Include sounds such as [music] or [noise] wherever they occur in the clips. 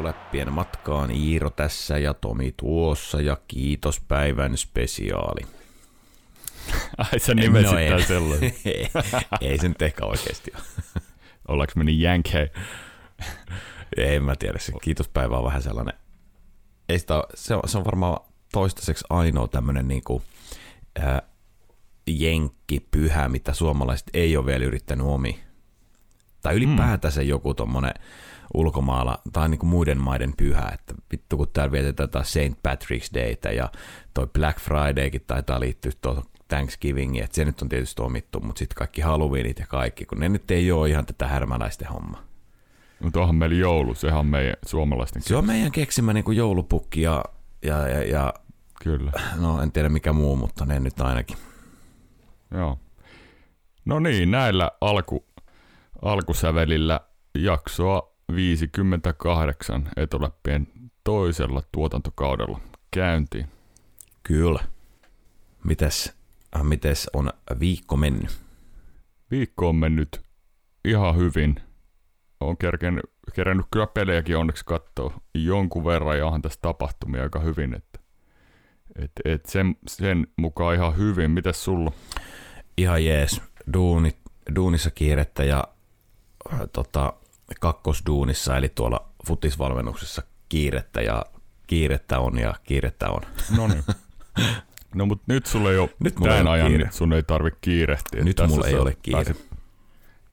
Etuläppien matkaan Iiro tässä ja Tomi tuossa ja kiitos päivän spesiaali. [laughs] Ai sä nimesit no, tämän sellainen. ei, [laughs] ei se nyt ehkä oikeasti ole. [laughs] Ollaanko meni jänkhei? En mä tiedä, se kiitospäivä on vähän sellainen. Ei sitä, se, on, se on varmaan toistaiseksi ainoa tämmöinen niinku, äh, jenkkipyhä, mitä suomalaiset ei ole vielä yrittänyt omi. Tai ylipäätänsä hmm. joku tommonen ulkomailla, tai niin kuin muiden maiden pyhä, että vittu kun täällä vietetään taas St. Patrick's Dayta ja toi Black Fridaykin taitaa liittyä tuohon Thanksgivingiin, että se nyt on tietysti omittu, mutta sitten kaikki Halloweenit ja kaikki, kun ne nyt ei ole ihan tätä härmäläisten hommaa. No tuohon meillä joulu, sehän on meidän suomalaisten Se on meidän keksimä niin kuin joulupukki ja, ja, ja, ja, Kyllä. no en tiedä mikä muu, mutta ne nyt ainakin. Joo. No niin, näillä alku, alkusävelillä jaksoa 58 etuläppien toisella tuotantokaudella käyntiin. Kyllä. Mites, äh, mites on viikko mennyt? Viikko on mennyt ihan hyvin. Olen kerännyt, kerännyt kyllä pelejäkin onneksi katsoa jonkun verran ja onhan tässä tapahtumia aika hyvin. Että, et, et sen, sen mukaan ihan hyvin. Mites sulla? Ihan jees. Duuni, duunissa kiirettä ja äh, tota, kakkosduunissa, eli tuolla futisvalmennuksessa kiirettä ja kiirettä on ja kiirettä on. No niin. No mutta nyt sulle ei ole nyt tämän ajan, kiire. nyt sun ei tarvitse kiirehtiä. Nyt tässä mulla ei ole kiire. Pääsit,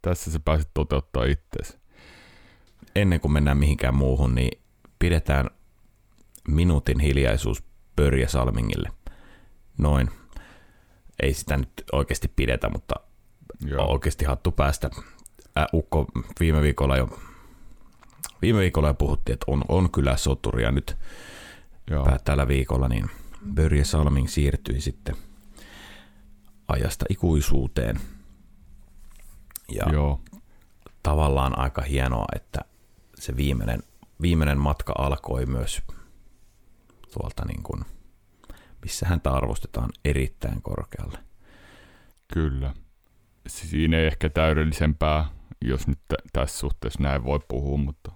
tässä sä pääset toteuttaa itseäsi. Ennen kuin mennään mihinkään muuhun, niin pidetään minuutin hiljaisuus Pörjä Salmingille. Noin. Ei sitä nyt oikeasti pidetä, mutta Joo. oikeasti hattu päästä äh, Ukko viime viikolla jo viime viikolla jo puhuttiin, että on, on kyllä soturia nyt Joo. tällä viikolla, niin Börje Salming siirtyi sitten ajasta ikuisuuteen. Ja Joo. tavallaan aika hienoa, että se viimeinen, viimeinen matka alkoi myös tuolta niin kuin, missä häntä arvostetaan erittäin korkealle. Kyllä. Siinä ei ehkä täydellisempää jos nyt t- tässä suhteessa näin voi puhua, mutta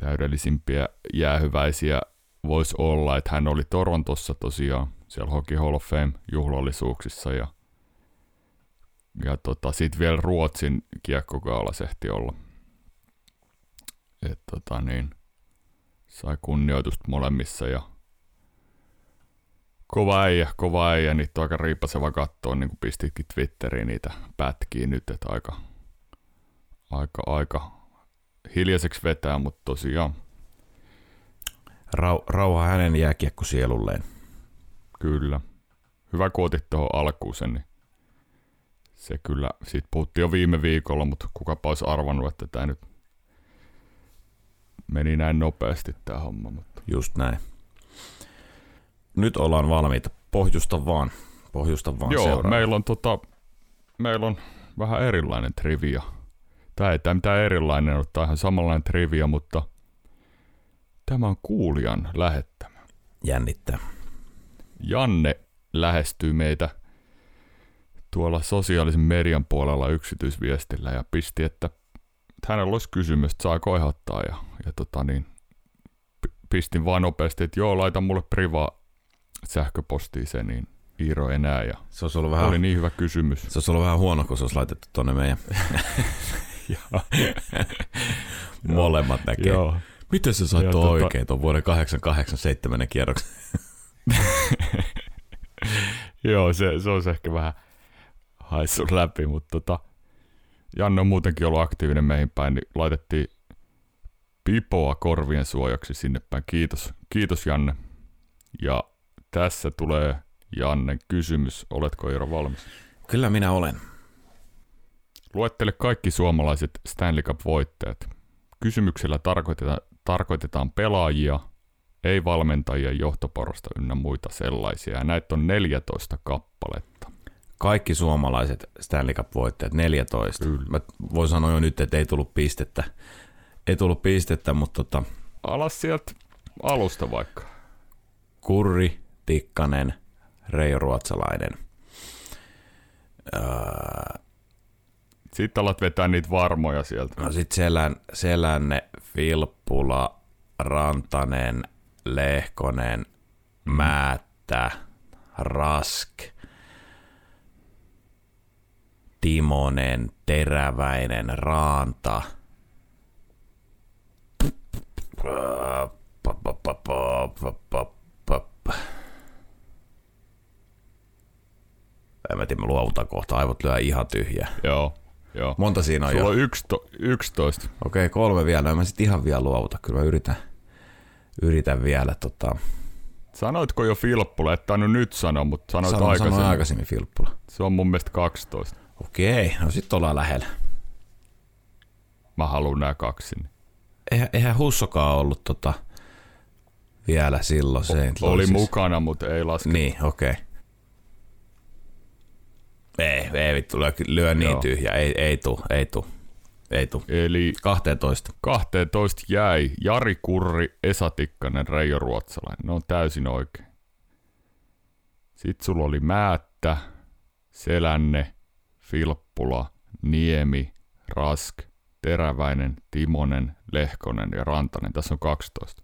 täydellisimpiä jäähyväisiä voisi olla, että hän oli Torontossa tosiaan siellä Hockey Hall of Fame juhlallisuuksissa ja, ja tota, sitten vielä Ruotsin kiekkokaalas ehti olla. Et, tota, niin, sai kunnioitusta molemmissa ja kova äijä, kova äijä, niitä on aika riipaseva katsoa, niin kuin pistitkin Twitteriin niitä pätkiä nyt, että aika, aika, aika hiljaiseksi vetää, mutta tosiaan. Rau, rauha hänen jääkiekkosielulleen. Kyllä. Hyvä kuotit tuohon alkuun sen, niin se kyllä, siitä puhuttiin jo viime viikolla, mutta kuka olisi arvannut, että tämä nyt meni näin nopeasti tämä homma. Mutta. Just näin. Nyt ollaan valmiita. Pohjusta vaan. Pohjusta vaan Joo, meillä on, tota, meillä on vähän erilainen trivia Tämä ei tämä mitään erilainen ole, tämä ihan samanlainen trivia, mutta tämä on kuulijan lähettämä. Jännittää. Janne lähestyy meitä tuolla sosiaalisen median puolella yksityisviestillä ja pisti, että hänellä olisi kysymys, että saako ehdottaa ja, ja tota niin, pistin vaan nopeasti, että joo, laita mulle priva sähköpostiin se, niin Iiro enää. Ja se olisi ollut vähän, oli niin hyvä kysymys. Se olisi ollut vähän huono, kun se olisi laitettu tuonne meidän [laughs] Molemmat näkee. Joo. Miten se sai tuon tota... oikein tuon vuoden 887 kierroksen? [laughs] Joo, se, se olisi ehkä vähän haissut läpi, mutta tota, Janne on muutenkin ollut aktiivinen meihin päin, niin laitettiin pipoa korvien suojaksi sinne päin. Kiitos, kiitos Janne. Ja tässä tulee Janne kysymys. Oletko Iiro valmis? Kyllä minä olen. Luettele kaikki suomalaiset Stanley Cup-voittajat. Kysymyksellä tarkoitetaan, tarkoitetaan pelaajia, ei valmentajia, johtoporosta ynnä muita sellaisia. Ja näitä on 14 kappaletta. Kaikki suomalaiset Stanley Cup-voittajat, 14. Kyllä. Mä voin sanoa jo nyt, että ei tullut pistettä. Ei tullut pistettä, mutta tota... Alas sieltä alusta vaikka. Kurri, Tikkanen, Reijo Ruotsalainen. Öö, sitten alat vetää niitä varmoja sieltä. No sit Selän, Selänne, Filppula, Rantanen, Lehkonen, Määttä, Rask, Timonen, Teräväinen, Raanta. En mä tiedä, mä luovutan kohta. Aivot lyö ihan tyhjää. Joo, joo. Monta siinä on Sulla jo? on yksito, 11. Okei, kolme vielä. En mä sit ihan vielä luovuta. Kyllä mä yritän, yritän vielä. Tota, Sanoitko jo Filppula? Et tainnut nyt sanoa, mutta sanoit sanoin, aikaisemmin. sanoin aikaisemmin Filppula. Se on mun mielestä 12. Okei, no sit ollaan lähellä. Mä haluan nää kaksi sinne. Eihän, eihän Hussokaan ollut tota, vielä silloin. Se Oli mukana, mutta ei laske. Niin, okei. Ei, ei vittu, lyö, lyö niin Joo. tyhjä. Ei, ei tuu, ei tuu. Ei tuu. Eli 12. 12 jäi Jari Kurri, Esa Tikkanen, Reijo Ruotsalainen. Ne on täysin oikein. Sitten sulla oli Määttä, Selänne, Filppula, Niemi, Rask, Teräväinen, Timonen, Lehkonen ja Rantanen. Tässä on 12.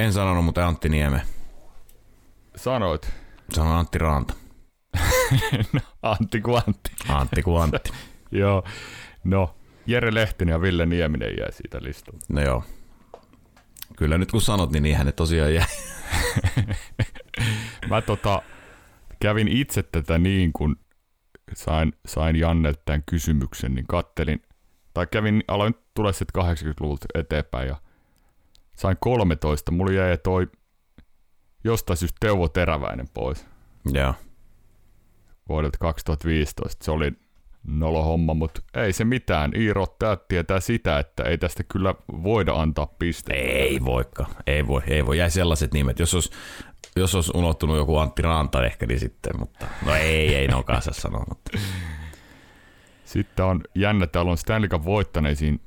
En sanonut, mutta Antti Nieme. Sanoit. Sanon Antti Raanta. [laughs] no, Antti kuin Antti. Antti kuin Antti. [laughs] Joo. No, Jere Lehtinen ja Ville Nieminen jäi siitä listalta. No joo. Kyllä nyt kun sanot, niin niinhän ne tosiaan jäi. [laughs] Mä tota, kävin itse tätä niin, kun sain, sain Jannelta tämän kysymyksen, niin kattelin, tai kävin, aloin tulla sitten 80-luvulta eteenpäin ja sain 13. Mulla jäi toi jostain syystä Teuvo Teräväinen pois Joo. Vuodelta 2015. Se oli nolo homma, mutta ei se mitään. Iiro tää tietää sitä, että ei tästä kyllä voida antaa pisteitä. Ei voikka. Ei voi, ei voi. Jäi sellaiset nimet. Jos olisi, jos olisi unohtunut joku Antti Ranta ehkä, niin sitten, mutta no ei, ei ne ole kanssa sanoa, mutta Sitten on jännä, täällä on Stanley Cup voittaneisiin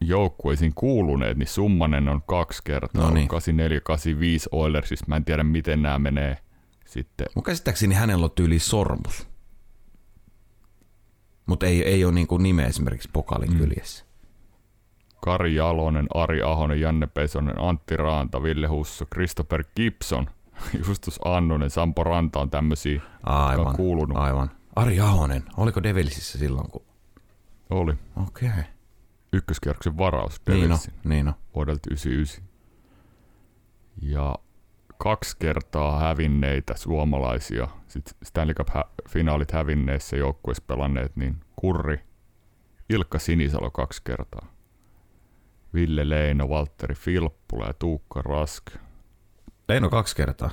joukkueisiin kuuluneet, niin Summanen on kaksi kertaa, No no niin. 84, 85 Oilersista. Mä en tiedä, miten nämä menee sitten. mun käsittääkseni hänellä on tyyli sormus. Mutta ei, ei ole niin kuin nimeä esimerkiksi pokalin kyljessä. Kari Jalonen, Ari Ahonen, Janne Pesonen, Antti Raanta, Ville Husso, Christopher Gibson, [laughs] Justus Annunen, Sampo Ranta on tämmöisiä, Aivan, on kuulunut. aivan. Ari Ahonen, oliko Devilsissä silloin, kun... Oli Okei. Okay. ykköskierroksen varaus Niin Devilsin niin no. vuodelta 99. Ja kaksi kertaa hävinneitä suomalaisia, sitten Stanley Cup-finaalit hävinneissä joukkueissa pelanneet, niin Kurri, Ilkka Sinisalo kaksi kertaa. Ville Leino, Valtteri Filppula ja Tuukka Rask. Leino kaksi kertaa.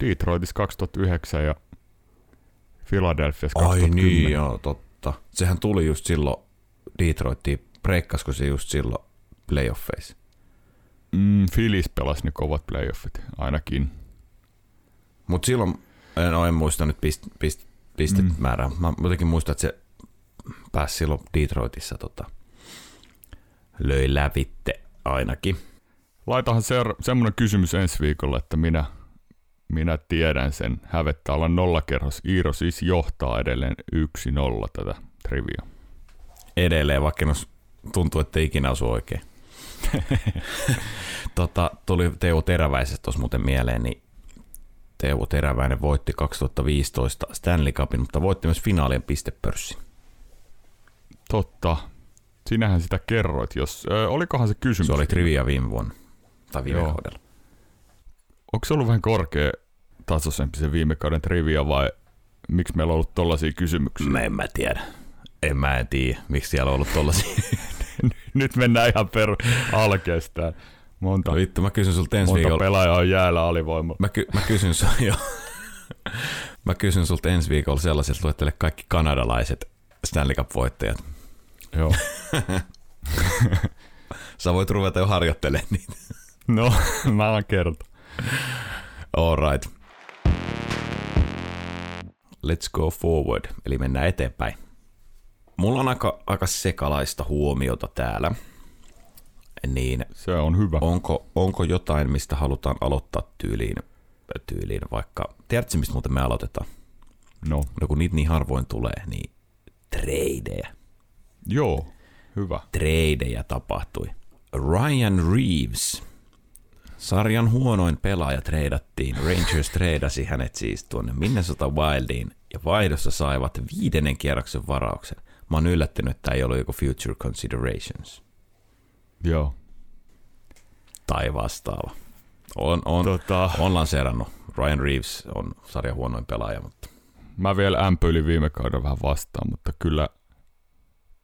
Detroitissa 2009 ja Philadelphiassa Ai 2010. niin, joo, totta. Sehän tuli just silloin Detroittiin, breikkasko se just silloin playoffeissa. Mm, Phillies pelasi ne kovat playoffit ainakin. Mutta silloin, en, no, en muista nyt pist, pist, pistemäärää. Mm. Mä jotenkin muistan, että se pääsi silloin Detroitissa tota, löi lävitte ainakin. Laitahan ser- semmoinen kysymys ensi viikolla, että minä, minä tiedän sen. Hävettää olla nollakerros. Iiro siis johtaa edelleen 1-0 tätä trivia. Edelleen, vaikka tuntuu, että ikinä osu oikein. [laughs] tota, tuli Teuvo Teräväisestä tuossa muuten mieleen, niin Teuvo Teräväinen voitti 2015 Stanley Cupin, mutta voitti myös finaalien pistepörssin. Totta. Sinähän sitä kerroit. Jos, ö, olikohan se kysymys? Se oli trivia viime vuonna, tai viime Joo. kaudella. Onko se ollut vähän korkea tasoisempi se viime kauden trivia vai miksi meillä on ollut tollaisia kysymyksiä? Mä en mä tiedä. En mä en tiedä, miksi siellä on ollut tollasia. [laughs] Nyt mennään ihan per alkeestaan. Monta, No vittu, mä kysyn sulta ensi monta viikolla. pelaajaa on jäällä alivoimalla. Mä, ky- mä kysyn sul, jo. mä kysyn sulta ensi viikolla sellaiset, luettele kaikki kanadalaiset Stanley Cup-voittajat. Joo. [laughs] Sä voit ruveta jo harjoittelemaan niitä. [laughs] No, mä alan kertoa. All right. Let's go forward, eli mennään eteenpäin. Mulla on aika, aika sekalaista huomiota täällä. Niin Se on hyvä. onko, onko jotain, mistä halutaan aloittaa tyyliin, tyyliin vaikka, tiedätkö mistä muuten me aloitetaan? No, No kun niitä niin harvoin tulee, niin tradeja. joo, hyvä. Tradeja tapahtui. Ryan Reeves, sarjan huonoin pelaaja treidattiin. Rangers treidasi hänet siis tuonne Minnesota Wildiin ja vaihdossa saivat viidennen kierroksen varauksen. Mä oon yllättynyt, että tämä ei ollut joku future considerations Joo. tai vastaava. On, on, Tota, on lanseerannut. Ryan Reeves on sarjan huonoin pelaaja, mutta mä vielä ämpöilin viime kauden vähän vastaan, mutta kyllä,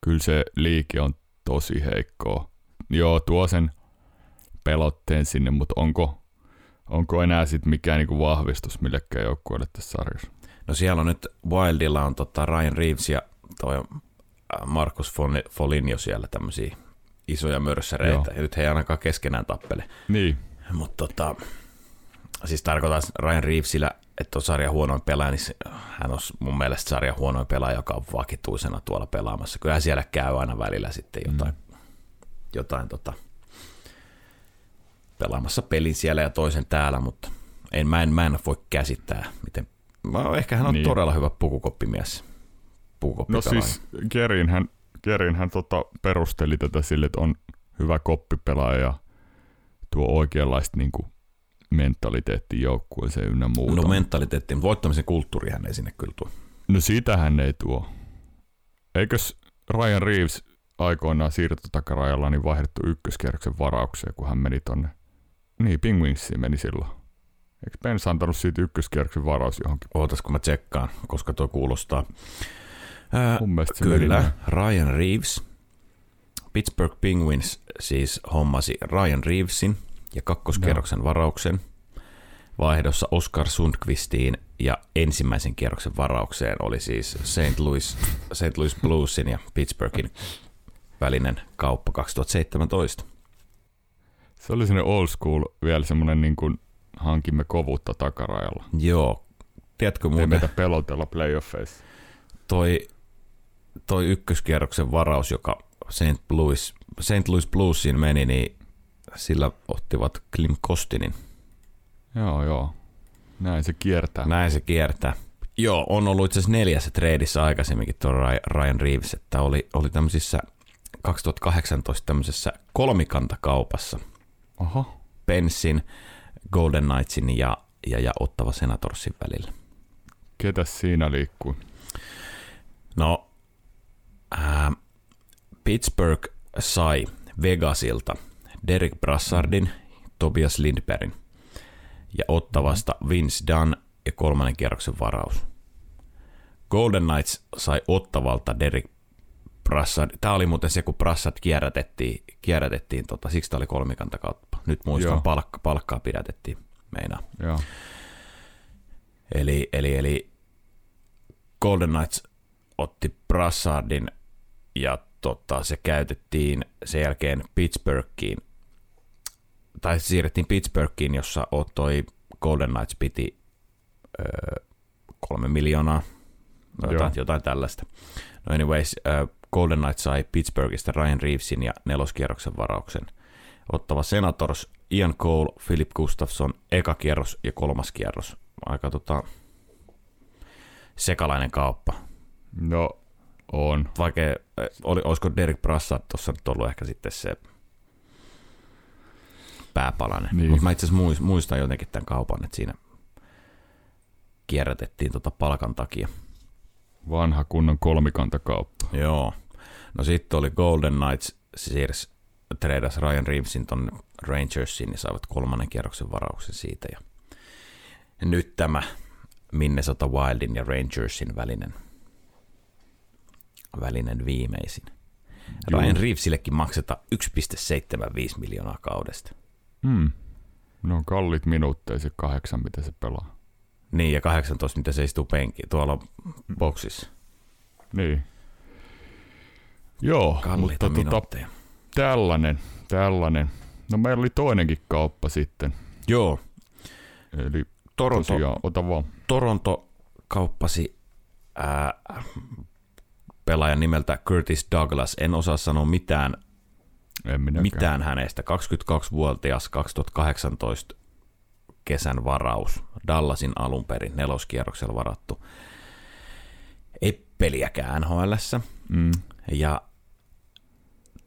kyllä se liiki on tosi heikkoa. Joo, tuo sen pelotteen sinne, mutta onko, onko enää sitten mikään niinku vahvistus millekään joukkueelle tässä sarjassa? No siellä on nyt Wildilla on tota Ryan Reeves ja toi Markus Fon- Foligno siellä tämmöisiä isoja mörssäreitä. Ja nyt he ei ainakaan keskenään tappele. Niin, Mutta tota, siis tarkoitan Ryan Reevesillä, että on sarjan huonoin pelaaja, niin hän on mun mielestä sarjan huonoin pelaaja, joka on vakituisena tuolla pelaamassa. Kyllä siellä käy aina välillä sitten jotain, mm. jotain tota, pelaamassa pelin siellä ja toisen täällä, mutta en, mä, en, mä en voi käsittää, miten... Mä, ehkä hän on. Niin. todella hyvä pukukoppimies. No Pukukoppipelaaja. siis Kerinhän, Kerinhän tota perusteli tätä sille, että on hyvä koppipelaaja ja tuo oikeanlaista niinku mentaliteetti joukkueeseen ynnä muuta. No mentaliteetti, mutta voittamisen kulttuuri hän ei sinne kyllä tuo. No sitähän ei tuo. Eikös Ryan Reeves aikoinaan siirtotakarajalla niin vaihdettu ykköskierroksen varaukseen, kun hän meni tonne. Niin, Penguinsiin meni silloin. Eikö Pens antanut siitä ykköskierroksen varaus johonkin? Ootas, kun mä tsekkaan, koska tuo kuulostaa. Mun meni kyllä. Ryan Reeves. Pittsburgh Penguins siis hommasi Ryan Reevesin ja kakkoskierroksen varauksen vaihdossa Oscar Sundqvistiin ja ensimmäisen kierroksen varaukseen oli siis St. Louis, St. Louis Bluesin ja Pittsburghin välinen kauppa 2017. Se oli sinne old school vielä semmonen niin kuin hankimme kovuutta takarajalla. Joo, tiedätkö Ei muuten, meitä pelotella playoffeissa. toi, toi ykköskierroksen varaus, joka St. Louis, St. Louis Bluesiin meni, niin sillä ottivat Klim Kostinin. Joo, joo. Näin se kiertää. Näin se kiertää. Joo, on ollut itse asiassa neljässä treidissä aikaisemminkin tuo Ry- Ryan Reeves, että oli, oli tämmöisissä 2018 tämmöisessä kolmikantakaupassa Oho. Pensin, Golden Knightsin ja, ja, ja Ottava Senatorsin välillä. Ketäs siinä liikkuu? No, ää, Pittsburgh sai Vegasilta Derek Brassardin, Tobias Lindbergin ja Ottavasta Vince Dunn ja kolmannen kierroksen varaus. Golden Knights sai Ottavalta Derek Brassard. Tämä oli muuten se, kun Brassard kierrätettiin, kierrätettiin tota, siksi tämä oli kolmikantakauppa. Nyt muistan, Joo. palkka, palkkaa pidätettiin meinaa. Joo. Eli, eli, eli Golden Knights otti Brassardin ja tota, se käytettiin sen jälkeen Pittsburghiin, tai se siirrettiin Pittsburghiin, jossa toi Golden Knights piti öö, kolme miljoonaa, no jotain, jotain tällaista. No anyways, öö, Golden Knights sai Pittsburghista Ryan Reevesin ja neloskierroksen varauksen. Ottava Senators, Ian Cole, Philip Gustafsson, eka kierros ja kolmas kierros. Aika tota, sekalainen kauppa. No, on. Vaikea, äh, oli, olisiko Derek Brassard tuossa nyt ollut ehkä sitten se pääpalanen. Niin. Mutta mä itse asiassa muis- muistan jotenkin tämän kaupan, että siinä kierrätettiin tota palkan takia. Vanha kunnon kolmikantakauppa. Joo. No sitten oli Golden Knights, siirsi treidas Ryan Reevesin tonne Rangersiin, niin saivat kolmannen kierroksen varauksen siitä. Ja nyt tämä Minnesota Wildin ja Rangersin välinen, välinen viimeisin. Juu. Ryan Reevesillekin maksetaan 1,75 miljoonaa kaudesta. Hmm. No on kallit minuutteja se kahdeksan, mitä se pelaa. Niin, ja 18, mitä se istuu penki tuolla boksissa. Niin. Joo, Kalliita mutta tota, minuutteja. tällainen, tällainen. No meillä oli toinenkin kauppa sitten. Joo, Eli Toronto, tosiaan, ota vaan. Toronto kauppasi ää, pelaajan nimeltä Curtis Douglas. En osaa sanoa mitään, mitään hänestä. 22-vuotias 2018 kesän varaus. Dallasin alun perin neloskierroksella varattu. Ei peliäkään NHLssä. Mm. Ja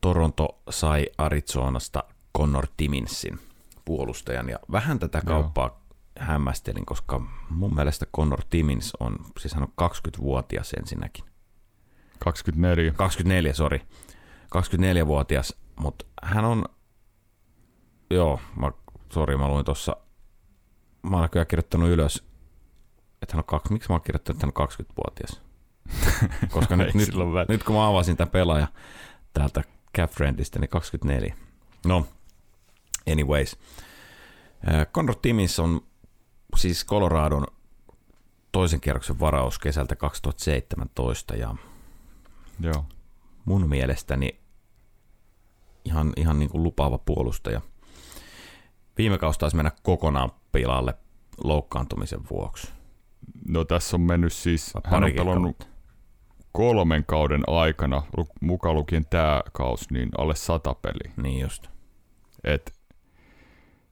Toronto sai Arizonasta Connor Timminsin puolustajan, ja vähän tätä kauppaa hämmästelin, koska mun mielestä Connor Timmins on, siis hän on 20-vuotias ensinnäkin. 24. 24, sori. 24-vuotias, mutta hän on, joo, mä, sori, mä luin tuossa, mä oon kyllä kirjoittanut ylös, että hän on kaksi, miksi mä oon kirjoittanut, että hän on 20-vuotias? [laughs] Koska nyt, nyt, nyt, kun mä avasin tämän pelaaja täältä Friendistä, niin 24. No, anyways. Conrad Timmins on siis Coloradon toisen kierroksen varaus kesältä 2017 ja Joo. mun mielestäni ihan, ihan niin kuin lupaava puolustaja. Viime kausi taisi mennä kokonaan pilalle loukkaantumisen vuoksi. No tässä on mennyt siis, hän on pelannut kolmen kauden aikana, mukaan lukien tämä kausi, niin alle sata peliä. Niin just. Et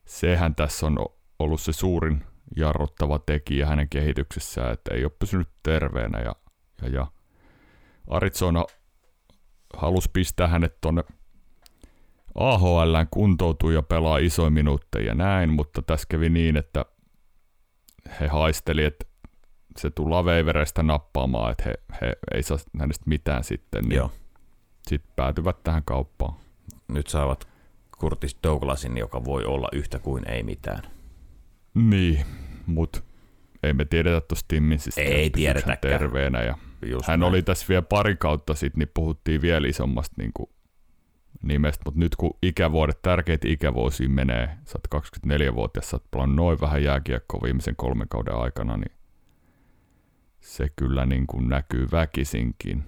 sehän tässä on ollut se suurin jarruttava tekijä hänen kehityksessään, että ei ole pysynyt terveenä ja, ja, ja Arizona halusi pistää hänet tuonne AHL kuntoutuu ja pelaa isoja minuutteja ja näin, mutta tässä kävi niin, että he haisteli, että se tullaan veivereistä nappaamaan, että he, he ei saa hänestä mitään sitten, niin sitten päätyvät tähän kauppaan. Nyt saavat Curtis Douglasin, joka voi olla yhtä kuin ei mitään. Niin, mutta ei me tiedetä tuosta Timminsistä. Ei tiedetä terveenä. Ja Just hän näin. oli tässä vielä pari kautta sitten, niin puhuttiin vielä isommasta niin kuin nimestä, mutta nyt kun ikävuodet, tärkeitä ikävuosia menee, sä oot 24-vuotias, sä oot noin vähän jääkiekkoa viimeisen kolmen kauden aikana, niin se kyllä niin kuin näkyy väkisinkin.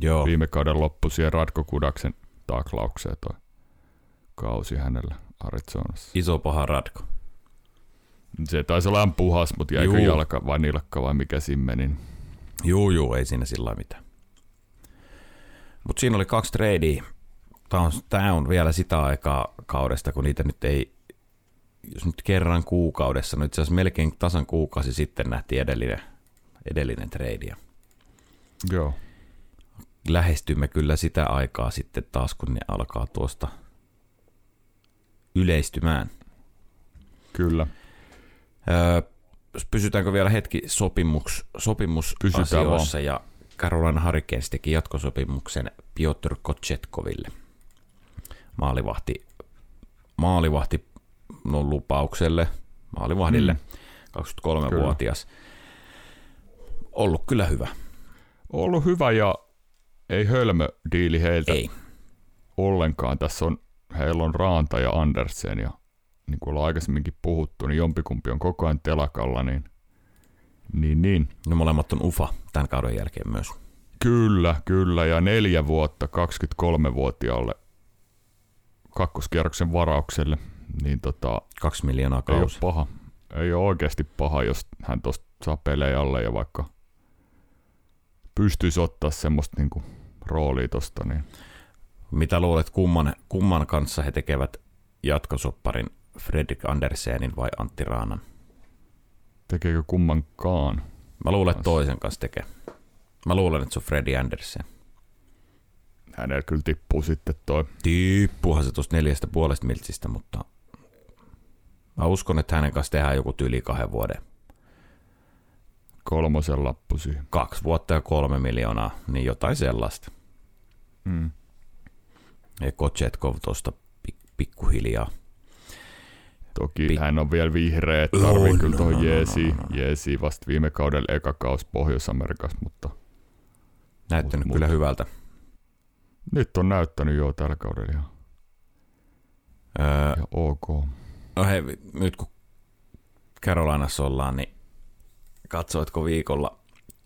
Joo. Viime kauden loppu siihen Radko Kudaksen taklaukseen toi kausi hänellä Arizonassa. Iso paha Radko. Se taisi olla puhas, mutta jäikö juu. jalka vai nilkka vai mikä siinä meni. Juu, juu, ei siinä sillä mitään. Mutta siinä oli kaksi tradea. Tämä on, tämä on vielä sitä aikaa kaudesta, kun niitä nyt ei, jos nyt kerran kuukaudessa, no itse asiassa melkein tasan kuukausi sitten nähtiin edellinen, edellinen trade. Joo. Lähestymme kyllä sitä aikaa sitten taas, kun ne alkaa tuosta yleistymään. Kyllä. Öö, pysytäänkö vielä hetki sopimus, sopimusasioissa ja Carolina Hurricanes teki jatkosopimuksen Piotr Kochetkoville. Maalivahti, maalivahti no, lupaukselle, maalivahdille, mm. 23-vuotias. Ollut kyllä hyvä. Ollut hyvä ja ei hölmö diili heiltä ei. ollenkaan. Tässä on, heillä on Raanta ja Andersen ja niin kuin ollaan aikaisemminkin puhuttu, niin jompikumpi on koko ajan telakalla, niin, niin, niin. No molemmat on UFA tämän kauden jälkeen myös. Kyllä, kyllä, ja neljä vuotta 23-vuotiaalle kakkoskierroksen varaukselle, niin tota, Kaksi miljoonaa kausi. Ei ole paha. Ei ole oikeasti paha, jos hän tuosta saa pelejä alle ja vaikka pystyisi ottaa semmoista niinku roolia tosta. Niin. Mitä luulet, kumman, kumman kanssa he tekevät jatkosopparin Fredrik Andersenin vai Antti Raanan? Tekeekö kummankaan? Mä luulen, että toisen kanssa tekee. Mä luulen, että se on Freddy Andersen. Hänellä kyllä tippuu sitten toi. Tippuuhan se tuosta neljästä puolesta miltsistä, mutta mä uskon, että hänen kanssa tehdään joku tyyli kahden vuoden. Kolmosen lappu siihen. Kaksi vuotta ja kolme miljoonaa, niin jotain sellaista. Mm. Ja Kochetkov tuosta pikkuhiljaa. Toki Pik- hän on vielä vihreä, että tarvii oh, kyllä tuohon no, jeesi, no, no, no. jeesi vasta viime kaudella eka kaus Pohjois-Amerikassa, mutta... Näyttänyt mut, kyllä mut. hyvältä. Nyt on näyttänyt jo tällä kaudella ihan, öö, ok. No hei, nyt kun Carolinassa ollaan, niin katsoitko viikolla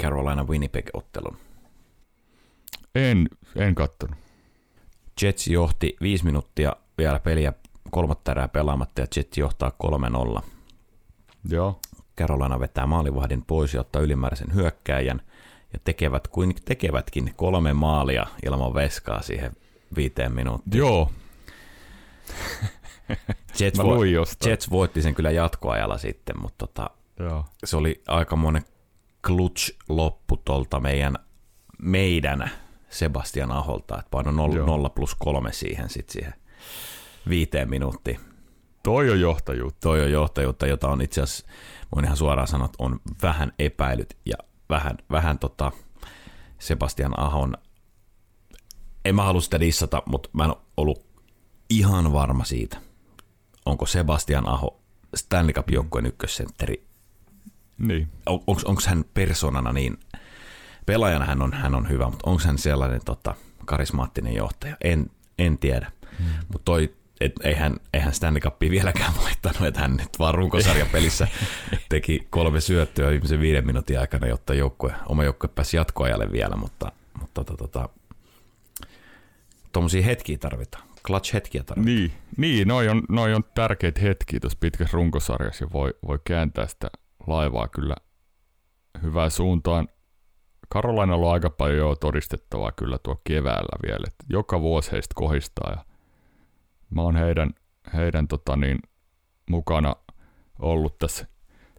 Carolina Winnipeg-ottelun? En, en kattonut. Jets johti viisi minuuttia vielä peliä kolmatta erää pelaamatta ja Jets johtaa 3-0. Joo. Carolina vetää maalivahdin pois ja ottaa ylimääräisen hyökkääjän ja tekevät kuin tekevätkin kolme maalia ilman veskaa siihen viiteen minuuttiin. Joo. [laughs] Jets, vo- Jets voitti sen kyllä jatkoajalla sitten, mutta tota, Joo. se oli aika monen clutch loppu tuolta meidän, meidän Sebastian Aholta, että paino 0, Joo. 0 plus 3 siihen sitten siihen viiteen minuuttiin. Toi on johtajuutta. Toi on johtajuutta, jota on itse asiassa, voin ihan suoraan sanoa, että on vähän epäilyt ja vähän, vähän tota Sebastian Ahon, en mä halua sitä dissata, mutta mä en ollut ihan varma siitä, onko Sebastian Aho Stanley Cup joukkueen ykkössentteri Niin. on, onko hän persoonana niin, pelaajana hän on, hän on hyvä, mutta onko hän sellainen tota, karismaattinen johtaja? En, en tiedä. Hmm. Mutta toi, et, eihän, eihän Stanley Cupia vieläkään [laughs] voittanut, että hän nyt vaan runkosarjapelissä [laughs] teki kolme syöttöä viimeisen viiden minuutin aikana, jotta joukkue, oma joukkue pääsi jatkoajalle vielä, mutta, mutta tota, tota, tuommoisia hetkiä tarvitaan. Clutch-hetkiä tarvitaan. Niin, niin noi, on, noi on tärkeitä hetkiä tuossa pitkässä runkosarjassa ja voi, voi kääntää sitä laivaa kyllä hyvään suuntaan. Karolaina on aika paljon jo todistettavaa kyllä tuo keväällä vielä, että joka vuosi heistä kohistaa ja mä oon heidän, heidän tota niin, mukana ollut tässä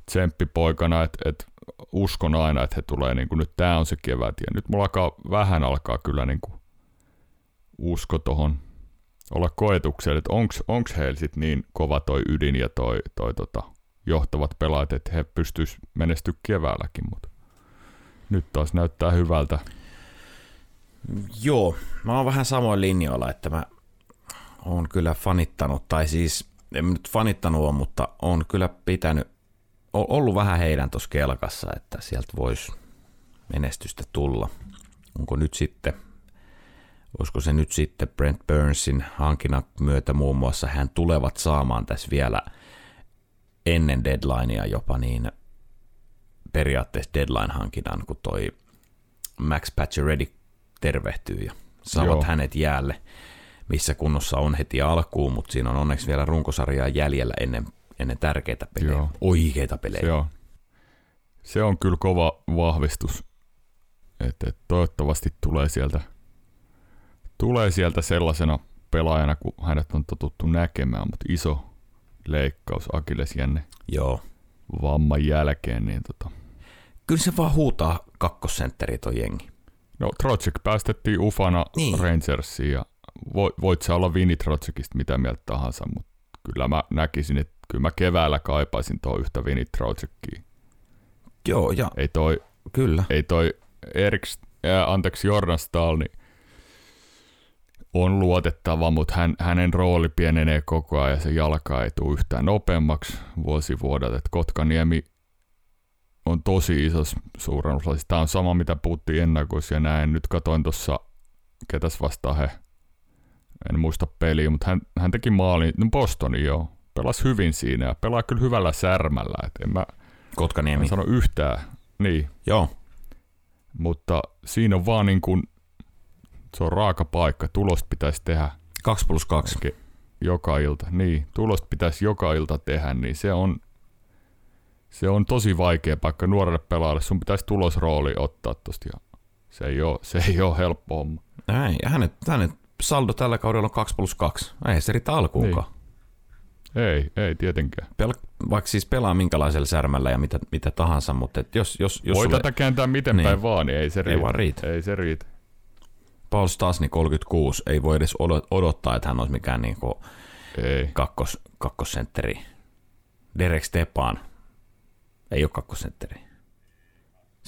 tsemppipoikana, että et uskon aina, että he tulee, niin kuin nyt tämä on se kevät ja nyt mulla alkaa, vähän alkaa kyllä niin kuin usko tohon olla koetuksella, että onks, onks heillä sit niin kova toi ydin ja toi, toi tota, johtavat pelaajat, että he pystyis menestyä keväälläkin, mutta nyt taas näyttää hyvältä. Joo, mä oon vähän samoin linjoilla, että mä oon kyllä fanittanut, tai siis en nyt fanittanut ole, mutta on kyllä pitänyt, o- ollut vähän heidän tuossa kelkassa, että sieltä voisi menestystä tulla. Onko nyt sitten, olisiko se nyt sitten Brent Burnsin hankinnan myötä muun muassa hän tulevat saamaan tässä vielä ennen deadlinea jopa niin periaatteessa deadline-hankinnan, kun toi Max Pacioretty tervehtyy ja saavat Joo. hänet jäälle, missä kunnossa on heti alkuun, mutta siinä on onneksi vielä runkosarjaa jäljellä ennen, ennen tärkeitä pelejä, Joo. oikeita pelejä. Se on, se on kyllä kova vahvistus, että et toivottavasti tulee sieltä, tulee sieltä sellaisena pelaajana, kun hänet on totuttu näkemään, mutta iso leikkaus akillesjänne Joo. vamman jälkeen, niin tota, Kyllä se vaan huutaa kakkosentteri toi jengi. No Trocek päästettiin ufana Niin. niin. Rangersiin ja voit, sä olla Trocekista mitä mieltä tahansa, mutta kyllä mä näkisin, että kyllä mä keväällä kaipaisin tuo yhtä Trocekia. Joo, ja Ei toi, kyllä. ei toi Eriks, äh, anteeksi Jordan Stahl, niin on luotettava, mutta hän, hänen rooli pienenee koko ajan ja se jalka ei tule yhtään nopeammaksi vuosi vuodelta. Et Kotkaniemi on tosi isos suurennuslasissa. Tämä on sama, mitä puhuttiin ennakoissa ja näin. Nyt katoin tuossa, ketäs vastaan he, en muista peliä, mutta hän, hän teki maalin, no Bostonin joo, pelasi hyvin siinä ja pelaa kyllä hyvällä särmällä. Et en mä, Kotkaniemi. en sano yhtään, niin, Joo, mutta siinä on vaan niin kuin, se on raaka paikka, tulosta pitäisi tehdä 2 plus 2. ke- joka ilta. Niin, tulosta pitäisi joka ilta tehdä, niin se on, se on tosi vaikea paikka nuorelle pelaajalle. Sun pitäisi tulosrooli ottaa tosta ja se ei ole, se ei ole helppo homma. Näin, ja hänet, hänet saldo tällä kaudella on 2 plus 2. Ei se riitä alkuunkaan. Ei, ei tietenkään. Pel- vaikka siis pelaa minkälaisella särmällä ja mitä, mitä tahansa, mutta et jos, jos, jos Voi sulle tätä kääntää miten Niin. päin vaan, niin ei se riitä. vaan riitä. Ei se riitä. Paul Stasni 36 ei voi edes odot- odottaa, että hän olisi mikään niinku Ei. kakkos, kakkosentteri. Derek Stepan ei ole kakkosentteri.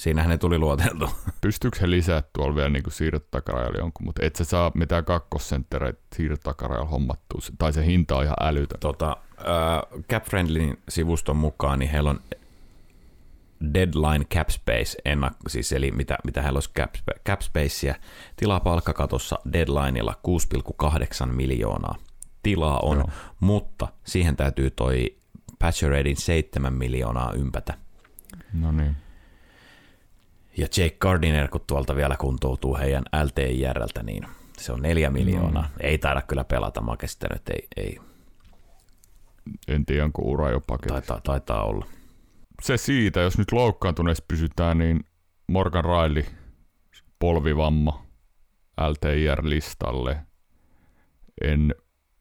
Siinähän ne tuli luoteltu. Pystyykö he lisää tuolla vielä niin siirrot takarajalla jonkun, mutta et sä saa mitään kakkosenttereitä siirrot takarajalla hommattua, tai se hinta on ihan älytön. Tota, äh, Cap Friendlyn sivuston mukaan, niin heillä on deadline cap space, ennak- siis eli mitä, mitä heillä olisi cap, cap spacea, tilaa palkkakatossa deadlineilla 6,8 miljoonaa. Tilaa on, Joo. mutta siihen täytyy toi Patcheredin 7 miljoonaa ympätä. No niin. Ja Jake Gardiner, kun tuolta vielä kuntoutuu heidän LTIRltä, niin se on 4 miljoonaa. Mm. Ei taida kyllä pelata, mä oon ei, ei En tiedä, onko ura jo paketissa. taitaa, taitaa olla. se siitä, jos nyt loukkaantuneessa pysytään, niin Morgan Riley, polvivamma, LTIR-listalle. En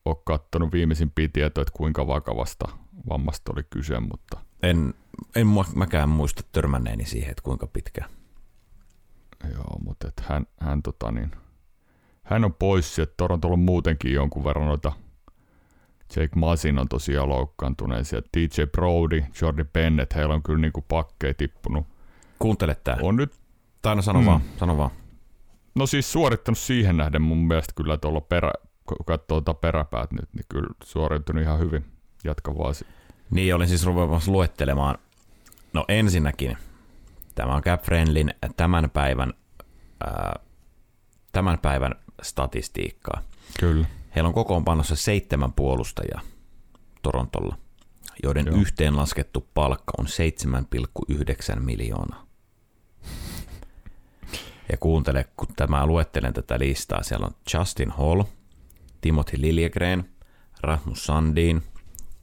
ole katsonut viimeisimpiä tietoja, että kuinka vakavasta vammasta oli kyse, mutta En, en mäkään muista törmänneeni siihen, että kuinka pitkä. Joo, mutta et hän, hän, tota niin, hän on pois, että Torontolla on muutenkin jonkun verran noita Jake Masin on tosiaan loukkaantuneisia. DJ Brody, Jordi Bennett, heillä on kyllä niinku pakkeja tippunut. Kuuntele tää. On nyt, Tai no sano Mm. vaan, sano vaan. no siis suorittanut siihen nähden mun mielestä kyllä tuolla perä, kun katsoo tuota peräpäät nyt, niin kyllä suoriutunut ihan hyvin. Jatka vaan. Niin, olin siis ruvennut luettelemaan. No ensinnäkin, tämä on Cap Friendlin tämän päivän, ää, tämän päivän statistiikkaa. Kyllä. Heillä on kokoonpanossa seitsemän puolustajaa Torontolla, joiden. Joo. yhteenlaskettu palkka on 7,9 miljoonaa. Ja kuuntele, kun tämä luettelen tätä listaa, siellä on Justin Hall, Timothy Liljegren, Rasmus Sandin,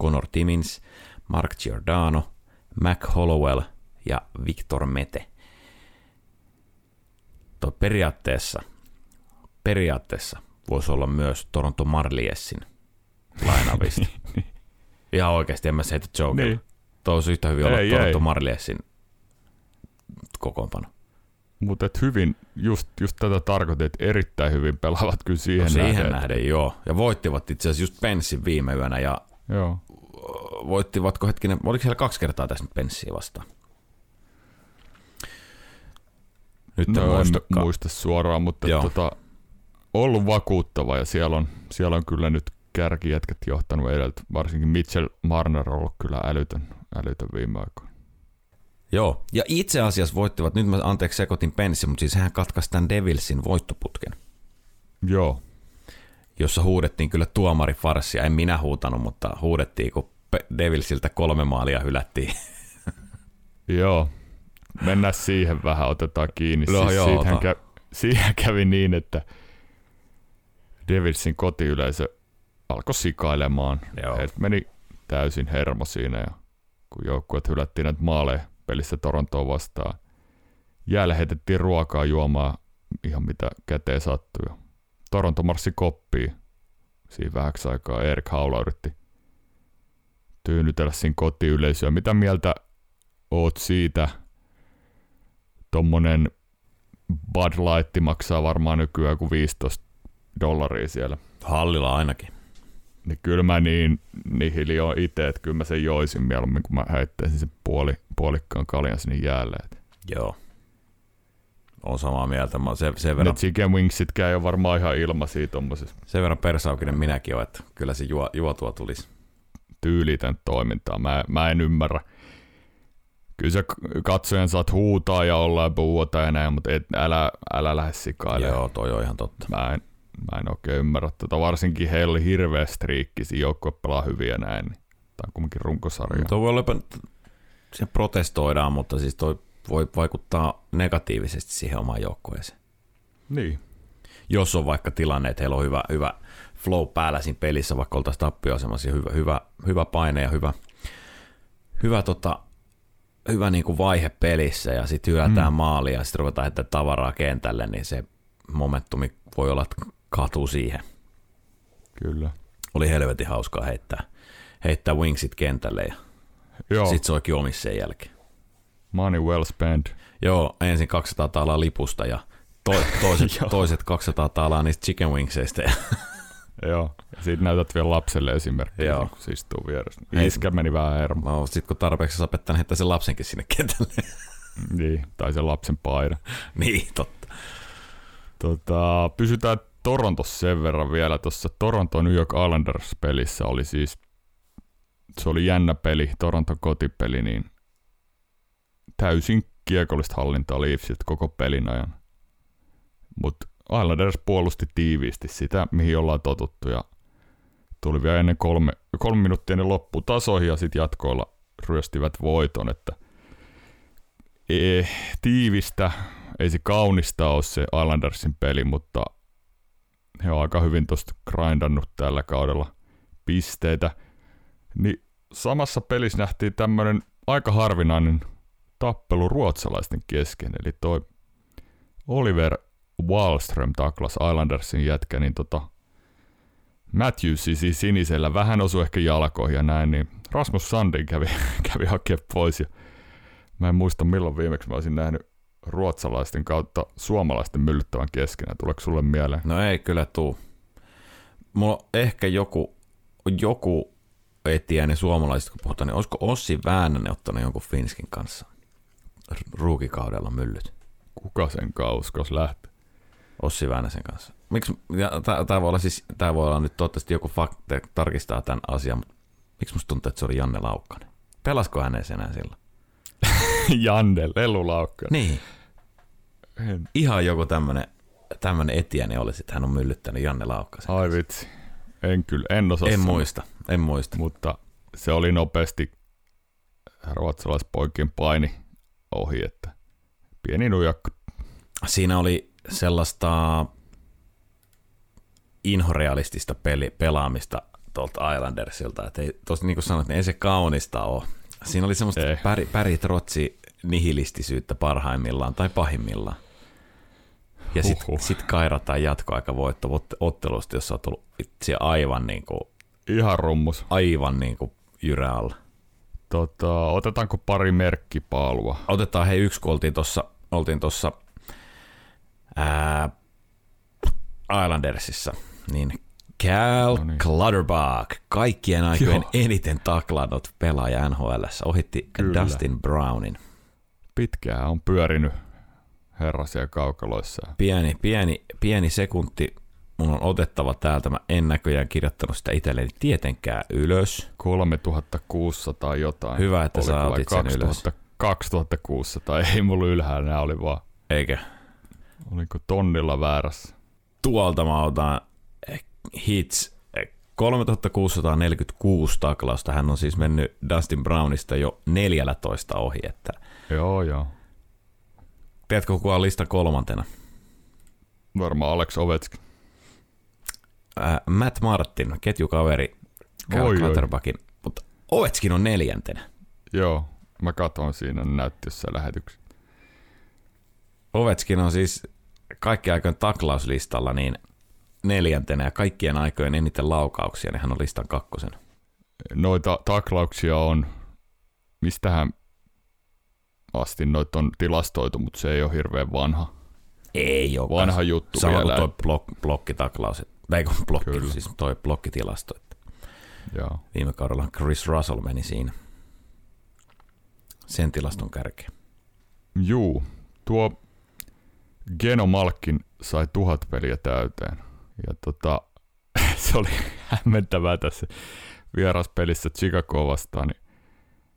Connor Timmins, Mark Giordano, Mac Hollowell ja Victor Mete. Toi periaatteessa, periaatteessa voisi olla myös Toronto Marliesin lainavista. [laughs] Ihan oikeasti, en mä se heitä jokerilla. Niin. Tuo olisi yhtä hyvin olla Ei, Toronto ei. Marliesin kokoonpano. Mutta hyvin, just, just tätä tarkoitin, että erittäin hyvin pelaavat kyllä siihen, No siihen nähden. nähden, joo. Ja voittivat itse asiassa just Penssin viime yönä ja Joo. voittivatko hetkinen, oliko siellä kaksi kertaa tässä nyt Penssiä vastaan? Nyt No, en muistakaan. muista suoraan, mutta Joo. tota, ollut vakuuttava ja siellä on, siellä on kyllä nyt kärkijätkät johtanut edeltä. Varsinkin Mitchell Marner on ollut kyllä älytön, älytön viime aikoina. Joo, ja itse asiassa voittivat, nyt mä anteeksi sekoitin Penssin, mutta siis hän katkaisi tämän Devilsin voittoputken, Joo, jossa huudettiin kyllä tuomarifarsia. En minä huutanut, mutta huudettiin, kun Devilsiltä kolme maalia hylättiin. [laughs] joo. Mennään siihen vähän, otetaan kiinni. No joo, siitähän ota. kä- siihen kävi niin, että Devilsin kotiyleisö alkoi sikailemaan. Joo. Heiltä meni täysin hermo siinä ja kun joukkueet hylättiin näitä maaleja pelissä Torontoa vastaan. Heitettiin ruokaa juomaa ihan mitä käteen sattui. Toronto marssi koppiin. Siinä vähäksi aikaa Erik Haula yritti tyynnytellä siinä kotiyleisöä. Mitä mieltä oot siitä? Tommonen Bud Light maksaa varmaan nykyään joku 15 dollaria siellä. Hallilla ainakin. Niin kyllä mä niin nihili on itse, että kyllä mä sen joisin mieluummin, kun mä heittäisin sen puoli, puolikkaan kaljan sinne jäälle. Joo. On samaa mieltä. Mä oon sen, sen, Ne verran, chicken wingsitkään ei ole varmaan ihan ilmaisia tommosessa sen verran persaukinen minäkin olen, että kyllä se juo, juotua tulisi. tyylitön toimintaa. Mä, mä en ymmärrä. Kyllä sä k- katsojan saat huutaa ja olla ja puhuta ja näin, mutta et, älä, älä lähde sikailemaan. Joo, toi on ihan totta. Mä en, mä en oikein ymmärrä tota. Varsinkin heillä oli hirveä striikki, siinä joukkue pelaa hyvin ja näin. Niin. Tämä on kumminkin runkosarja. Tuo voi olla, se protestoidaan, mutta siis toi voi vaikuttaa negatiivisesti siihen omaan joukkueeseen. Niin. Jos on vaikka tilanne, että heillä on hyvä, hyvä flow päällä siinä pelissä, vaikka oltaisiin tappioasemassa, hyvä, hyvä, hyvä paine ja hyvä, hyvä, tota, hyvä niin kuin vaihe pelissä, ja sitten hyötään mm. maali, ja sitten ruvetaan heittämään tavaraa kentälle, niin se momentumi voi olla, että katuu siihen. Kyllä. Oli helvetin hauskaa heittää, heittää wingsit kentälle, ja sitten soikin omissa sen jälkeen. money well spent. Joo, ensin 200 taalaa lipusta ja to, toiset, [laughs] toiset 200 taalaa niistä chicken wingseistä. Ja, Joo. Ja siitä näytät vielä lapselle esimerkkiä, Joo. Kun se istuu vieressä. Ei. Iskä meni vähän hermo. no, sit kun tarpeeksi sapettaa, heittää sen lapsenkin sinne kentälle. [laughs] Niin, tai sen lapsen paida. [laughs] niin, totta. Tota, pysytään Torontossa sen verran vielä. Tuossa Toronto New York Islanders pelissä oli siis, se oli jännä peli, Toronto kotipeli, niin täysin kiekollista hallintaa Leafsit koko pelin ajan. Mutta Islanders puolusti tiiviisti sitä, mihin ollaan totuttu ja tuli vielä ennen kolme, kolme minuuttia ennen loppuun tasoihin ja sitten jatkoilla ryöstivät voiton, että eh, tiivistä, ei se kaunista ole se Islandersin peli, mutta he on aika hyvin tuosta grindannut tällä kaudella pisteitä. Niin samassa pelissä nähtiin tämmöinen aika harvinainen tappelu ruotsalaisten kesken, eli toi Oliver Wallström taklas Islandersin jätkä, niin tota Matthews siis sinisellä vähän osui ehkä jalkoihin ja näin, niin Rasmus Sandin kävi, [laughs] kävi hakemaan pois ja mä en muista milloin viimeksi mä olisin nähnyt ruotsalaisten kautta suomalaisten myllyttävän keskenään? Tuleeko sulle mieleen? No ei kyllä tuu. Mulla on ehkä joku, joku etiäinen suomalaisista, kun puhutaan, niin olisiko Ossi Väänänen ottanut jonkun Finskin kanssa ruukikaudella myllyt? Kuka sen kauskos lähti? Ossi Väänäsen kanssa. Miksi, tämä voi olla siis, tämä voi olla nyt toivottavasti joku fakta tarkistaa tämän asian, mutta miksi musta tuntuu, että se oli Janne Laukkanen? Pelasko hänen enää silloin? [laughs] Janne Lelulaukkanen. Niin. En. Ihan joku tämmönen, tämmönen etiäni olisi, että hän on myllyttänyt Janne Laukkasen. Ai vitsi. En kyllä, en osaa En muista, en muista. Mutta se oli nopeasti ruotsalaispoikien paini ohi, että pieni nujakka. Siinä oli sellaista inhorealistista peli, pelaamista tuolta Islandersilta, että ei, tosi niin kuin sanoit, niin ei se kaunista ole. Siinä oli semmoista Ei. päri, päritrotsi nihilistisyyttä parhaimmillaan tai pahimmillaan. Ja sitten sit kairataan jatkoaikavoitto ot- ottelusta, jossa on tullut vitsi aivan niin kuin, Ihan rummus. aivan niin kuin jyrä alla. Tota, otetaanko pari merkkipaalua? Otetaan hei yksi, kun oltiin tuossa oltiin tossa, ää, Islandersissa, niin Cal No niin. Clutterbuck, kaikkien aikojen Joo. eniten taklannut pelaaja NHL, ohitti Kyllä. Dustin Brownin. Pitkään on pyörinyt herrasia kaukaloissa. Pieni, pieni, pieni sekunti mun on otettava täältä. Mä en näköjään kirjoittanut sitä itselleni tietenkään ylös. 3600 jotain. Hyvä, että sä Oliko otit sen ylös. 2600, ei mulla ylhäällä, nämä oli vaan, Eikö? Oliko tonnilla väärässä. Tuolta mä otan eh, hits eh, 3646 taklausta. Hän on siis mennyt Dustin Brownista jo 14 ohi. Että, Joo, joo. tiedätkö, kuka on lista kolmantena? Varmaan Alex Ovechkin. Äh, Matt Martin, ketjukaveri. Clutterbackin. Mutta Ovechkin on neljäntenä. Joo, mä katson siinä näytti jossain lähetyksessä. Ovechkin on siis kaikkien aikojen taklauslistalla niin neljäntenä ja kaikkien aikojen eniten laukauksia, niin hän on listan kakkosen. Noita taklauksia on, mistähän asti noita on tilastoitu, mutta se ei ole hirveän vanha, Ei ole. vanha juttu Sama kuin vielä. toi blok, blokkitaklaus. Tai kun blokki, Kyllä. siis toi blokkitilasto. Joo. viime kaudella Chris Russell meni siinä sen tilaston kärkeen. Juu, tuo Geno Malkin sai tuhat peliä täyteen. Ja tota, [laughs] se oli hämmentävää tässä vieraspelissä Chicago vastaan, niin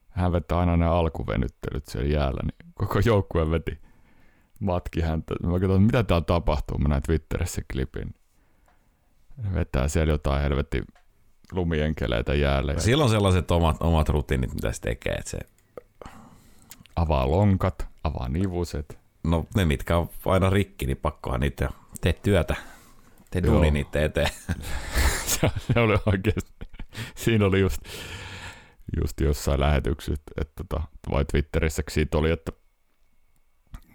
hän vetää aina ne alkuvenyttelyt siellä jäällä, niin koko joukkue veti matki häntä. Mä katsoin, mitä täällä tapahtuu, mä näin Twitterissä klipin. Ne vetää siellä jotain helvetti lumienkeleitä Sillä on sellaiset omat, omat rutiinit, mitä se tekee. Että se, avaa lonkat, avaa nivuset. No ne, mitkä on aina rikki, niin pakkohan niitä tee työtä. Tee Joo. duuni niitä eteen. [laughs] se, se oli oikeasti, siinä oli just, just jossain lähetyksessä, että tota, vai Twitterissä siitä oli, että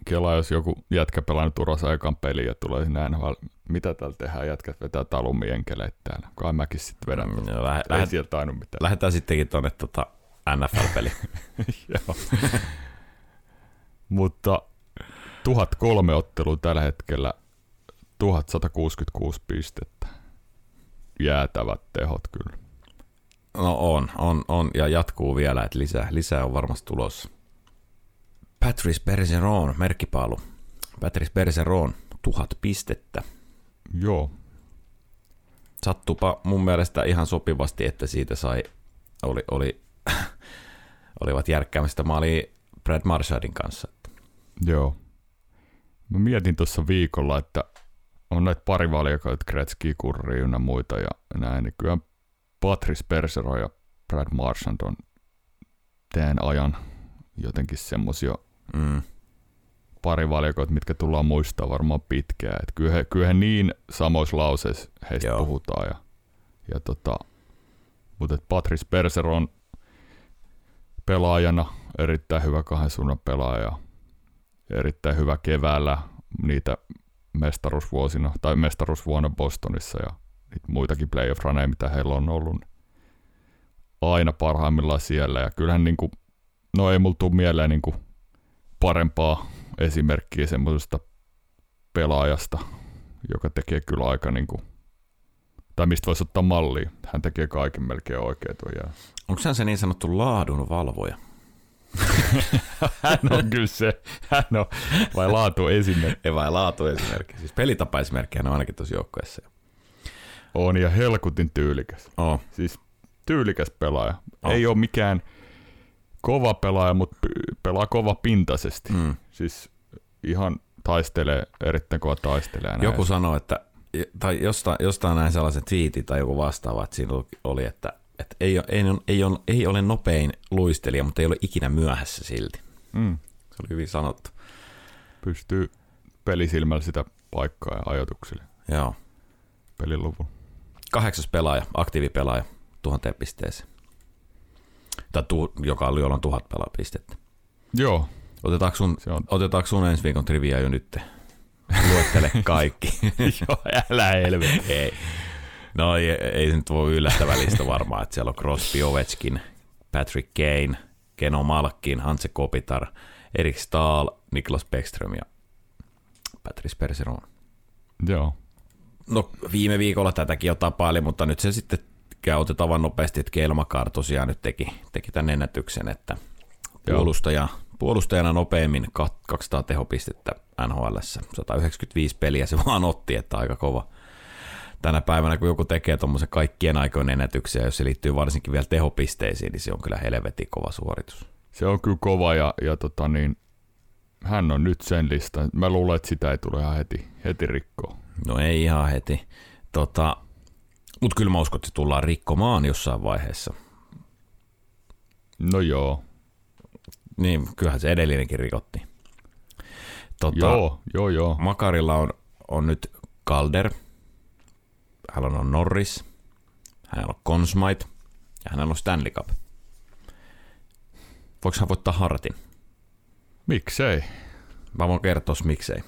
Kela, jos joku jätkä pelannut uransa ekan peliä ja tulee sinne NHL, mitä täällä tehdään, jätkät vetää talumienkeleitä täällä. Kai mäkin sitten vedän. Mm, Ja lähe, Ei lähe, sieltä tainnut mitään. lähdetään sittenkin tuonne tota NFL-peli. [laughs] Joo. [laughs] Mutta 1003 ottelua tällä hetkellä, 1166 pistettä. Jäätävät tehot kyllä. No on, on, on ja jatkuu vielä, että lisää, lisää on varmasti tulossa. Patrice Bergeron, merkkipaalu. Patrice Bergeron, tuhat pistettä. Joo, Sattupa mun mielestä ihan sopivasti, että siitä sai, oli, oli, [clears throat] olivat järkkäämästä maali Brad Marchardin kanssa. Joo. Mä mietin tuossa viikolla, että on näitä parivaljakoita, Gretzky, Kurri ynnä muita ja näin, niin kyllä Patrice Bergeron ja Brad Marchand on teen ajan jotenkin semmosia Mm. parivaljakoita, mitkä tullaan muistaa varmaan pitkään. Et kyllä, he, kyllä he niin samoissa lauseissa heistä Joo. Puhutaan. Ja, ja tota, mutta Patrice Bergeron pelaajana erittäin hyvä kahden suunnan pelaaja. Erittäin hyvä keväällä niitä mestaruusvuosina tai mestaruusvuonna Bostonissa ja niitä muitakin playoff runeja, mitä heillä on ollut. niin Aina parhaimmillaan siellä ja kyllähän niinku, no ei mulla tule mieleen niinku parempaa esimerkkiä semmoisesta pelaajasta, joka tekee kyllä aika niin kuin, tai mistä voisi ottaa mallia. Hän tekee kaiken melkein oikein tuon. Onko hän se niin sanottu laadun valvoja? [laughs] hän on kyllä se, hän on, vai laatu esimerkki. Ei vai laatu esimerkki. Siis pelitapaesimerkki on ainakin tuossa joukkueessa. On ja helkutin tyylikäs. Oh. Siis tyylikäs pelaaja. Oh. Ei ole mikään kova pelaaja, mutta pelaa kova pintaisesti. Mm. Siis ihan taistelee, erittäin kova taistelee. Joku sanoi, että tai jostain, jostain näin sellaisen twiitin tai joku vastaava, että siinä oli, että, että ei, ei, ei, ole, ei ole nopein luistelija, mutta ei ole ikinä myöhässä silti. Mm. Se oli hyvin sanottu. Pystyy pelisilmällä sitä paikkaa ja ajatuksille. Joo. Peliluvun. Kahdeksas pelaaja, aktiivipelaaja tuhanteen pisteeseen. Tai tu, joka oli jollain tuhat pelaapistettä. Joo. Otetaanko sun, on... otetaanko sun ensi viikon trivia jo nyt? Luettele kaikki. [laughs] Joo, älä helvetti. Ei. No ei, ei se nyt voi yllättävä lista varmaan, että siellä on Crosby, Ovechkin, Patrick Kane, Keno Malkin, Hanse Kopitar, Erik Stahl, Niklas Bäckström ja Patrice Perseron. Joo. No viime viikolla tätäkin jo tapaili, mutta nyt se sitten otetaan vaan nopeasti, että Kelmakar tosiaan nyt teki, teki tämän ennätyksen, että puolustaja, puolustajana nopeimmin 200 tehopistettä NHL, 195 peliä se vaan otti, että aika kova. Tänä päivänä, kun joku tekee tuommoisen kaikkien aikojen ennätyksiä, jos se liittyy varsinkin vielä tehopisteisiin, niin se on kyllä helvetin kova suoritus. Se on kyllä kova ja, ja tota niin, hän on nyt sen lista. Mä luulen, että sitä ei tule ihan heti, heti rikkoa. No ei ihan heti. Tota, Mutta kyllä mä uskon, että se tullaan rikkomaan jossain vaiheessa. No joo. Niin, kyllähän se edellinenkin rikotti. Tota, joo, joo, joo. Makarilla on, on nyt Calder, hänellä on Norris, hänellä on Consmite ja hänellä on Stanley Cup. Voiko hän voittaa Hartin? Miksei? Mä voin kertoa miksei.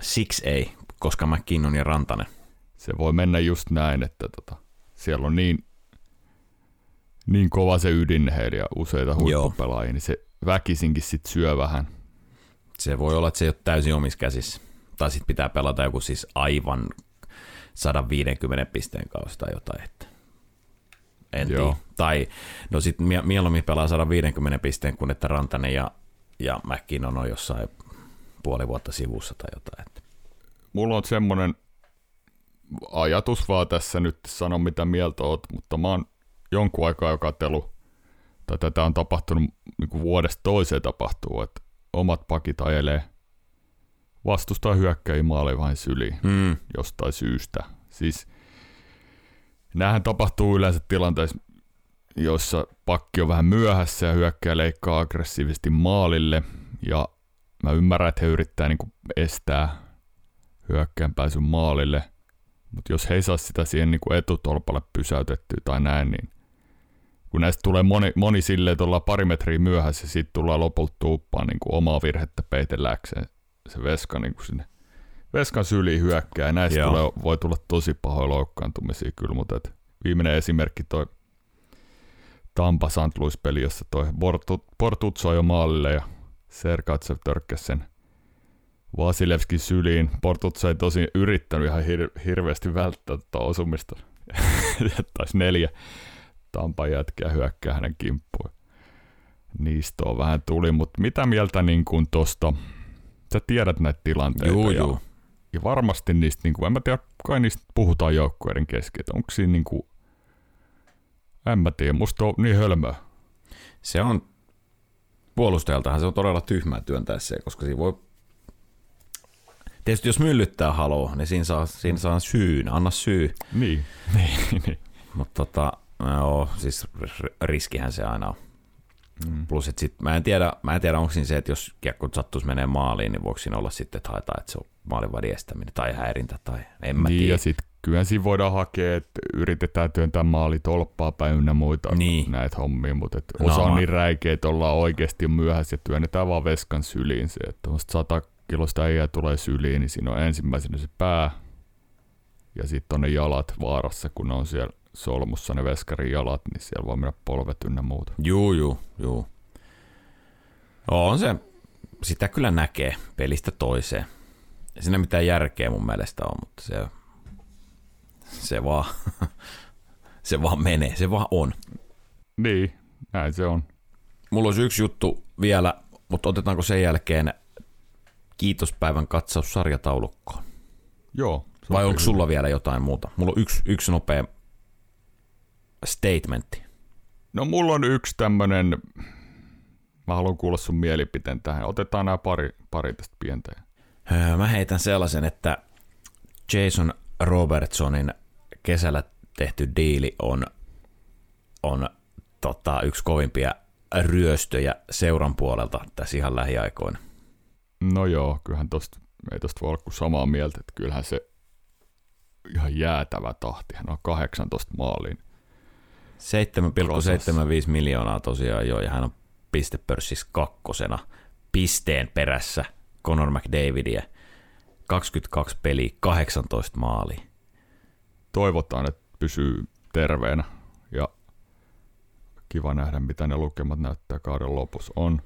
Siksi ei, koska McKinnon ja Rantanen. Se voi mennä just näin, että tota, siellä on niin, niin kova se ydin heillä ja useita huippupelaajia, niin se väkisinkin sit syö vähän. Se voi olla, että se ei ole täysin omissa käsissä. Tai sitten pitää pelata joku siis aivan 150 pisteen kausi tai jotain. Että en Joo. Tai no sitten mieluummin pelaa 150 pisteen kuin että Rantanen ja, ja McKinnon on jossain puoli vuotta sivussa tai jotain. Että. Mulla on semmoinen ajatus vaan tässä nyt, sano mitä mieltä oot, mutta mä oon jonkun aikaa jo katsellut, tai tätä on tapahtunut niin vuodesta toiseen tapahtuu, että omat pakit ajelee vastustaa hyökkäjiä maali vain syliin mm. jostain syystä. Siis näähän tapahtuu yleensä tilanteessa, jossa pakki on vähän myöhässä ja hyökkäjä leikkaa aggressiivisesti maalille. Ja mä ymmärrän, että he yrittää niin estää hyökkäjän pääsyn maalille. Mutta jos he ei saa sitä siihen niin kuin etutolpalle pysäytettyä tai näin, niin kun näistä tulee moni, moni silleen, että ollaan pari metriä myöhässä ja sitten tullaan lopulta tuuppaan niin kuin omaa virhettä peitelläkseen se veska niin kuin sinne veskan syliin hyökkää. Ja näistä tulee, voi tulla tosi pahoja loukkaantumisia kyllä, mutta et viimeinen esimerkki toi Tampa St. Louis-peli, jossa toi Portuzzo jo maalille ja Sergatsev törkkäsi sen Vasilevskin syliin. Portuzzo ei tosi yrittänyt ihan hir- hirveästi välttää tuota osumista. [laughs] Taisi neljä Tampa jätkää hyökkää hänen kimppuun. Niistä on vähän tuli, mutta mitä mieltä niin kuin tosta, sä tiedät näitä tilanteita. Joo, ja, joo. ja varmasti niistä, niin kuin, en mä tiedä, kai niistä puhutaan joukkueiden kesken, onko siinä niin kuin, en mä tiedä, musta on niin hölmöä. Se on, puolustajaltahan se on todella tyhmää työntää se, koska siinä voi Tietysti jos myllyttää haloo, niin siinä saa, siinä saa syyn, anna syy. Niin, [laughs] niin, niin. Mutta tota, no, siis riskihän se aina on. Mm. Plus, että sit, mä en tiedä, mä en tiedä onko siinä se, että jos kiekko sattuisi menee maaliin, niin voiko siinä olla sitten, että haetaan, että se on maalivadin estäminen tai häirintä tai en mä niin, tiedä. ja sitten kyllä siinä voidaan hakea, että yritetään työntää maali tolppaa päin ynnä muita niin. näitä hommia, mutta et osa no, on niin räikeä, että ollaan oikeasti myöhässä ja työnnetään vaan veskan syliin se, että sata kilosta äijää tulee syliin, niin siinä on ensimmäisenä se pää ja sitten on ne jalat vaarassa, kun ne on siellä solmussa ne veskarin jalat, niin siellä voi mennä polvet ynnä muuta. Juu, juu, juu. On se sitä kyllä näkee pelistä toiseen. Ei siinä mitään järkeä mun mielestä on, mutta se, se, vaan, [laughs] se vaan menee, se vaan on. Niin, näin se on. Mulla olisi yksi juttu vielä, mutta otetaanko sen jälkeen kiitospäivän katsaus sarjataulukkoon? Joo. Vai onko sulla vielä jotain muuta? Mulla on yksi, yksi nopea statementti. No mulla on yksi tämmönen, mä haluan kuulla sun mielipiteen tähän. Otetaan nämä pari, pari tästä pientä. Öö, mä heitän sellaisen, että Jason Robertsonin kesällä tehty diili on, on tota, yksi kovimpia ryöstöjä seuran puolelta tässä ihan lähiaikoina. No joo, kyllähän tosta, ei tosta voi olla kuin samaa mieltä, että kyllähän se ihan jäätävä tahti. Hän on 18 maaliin. 7,75 miljoonaa tosiaan jo, ja hän on pistepörssissä kakkosena pisteen perässä Conor McDavidia. 22 peliä, 18 maalia. Toivotaan, että pysyy terveenä ja kiva nähdä, mitä ne lukemat näyttää kauden lopussa. On,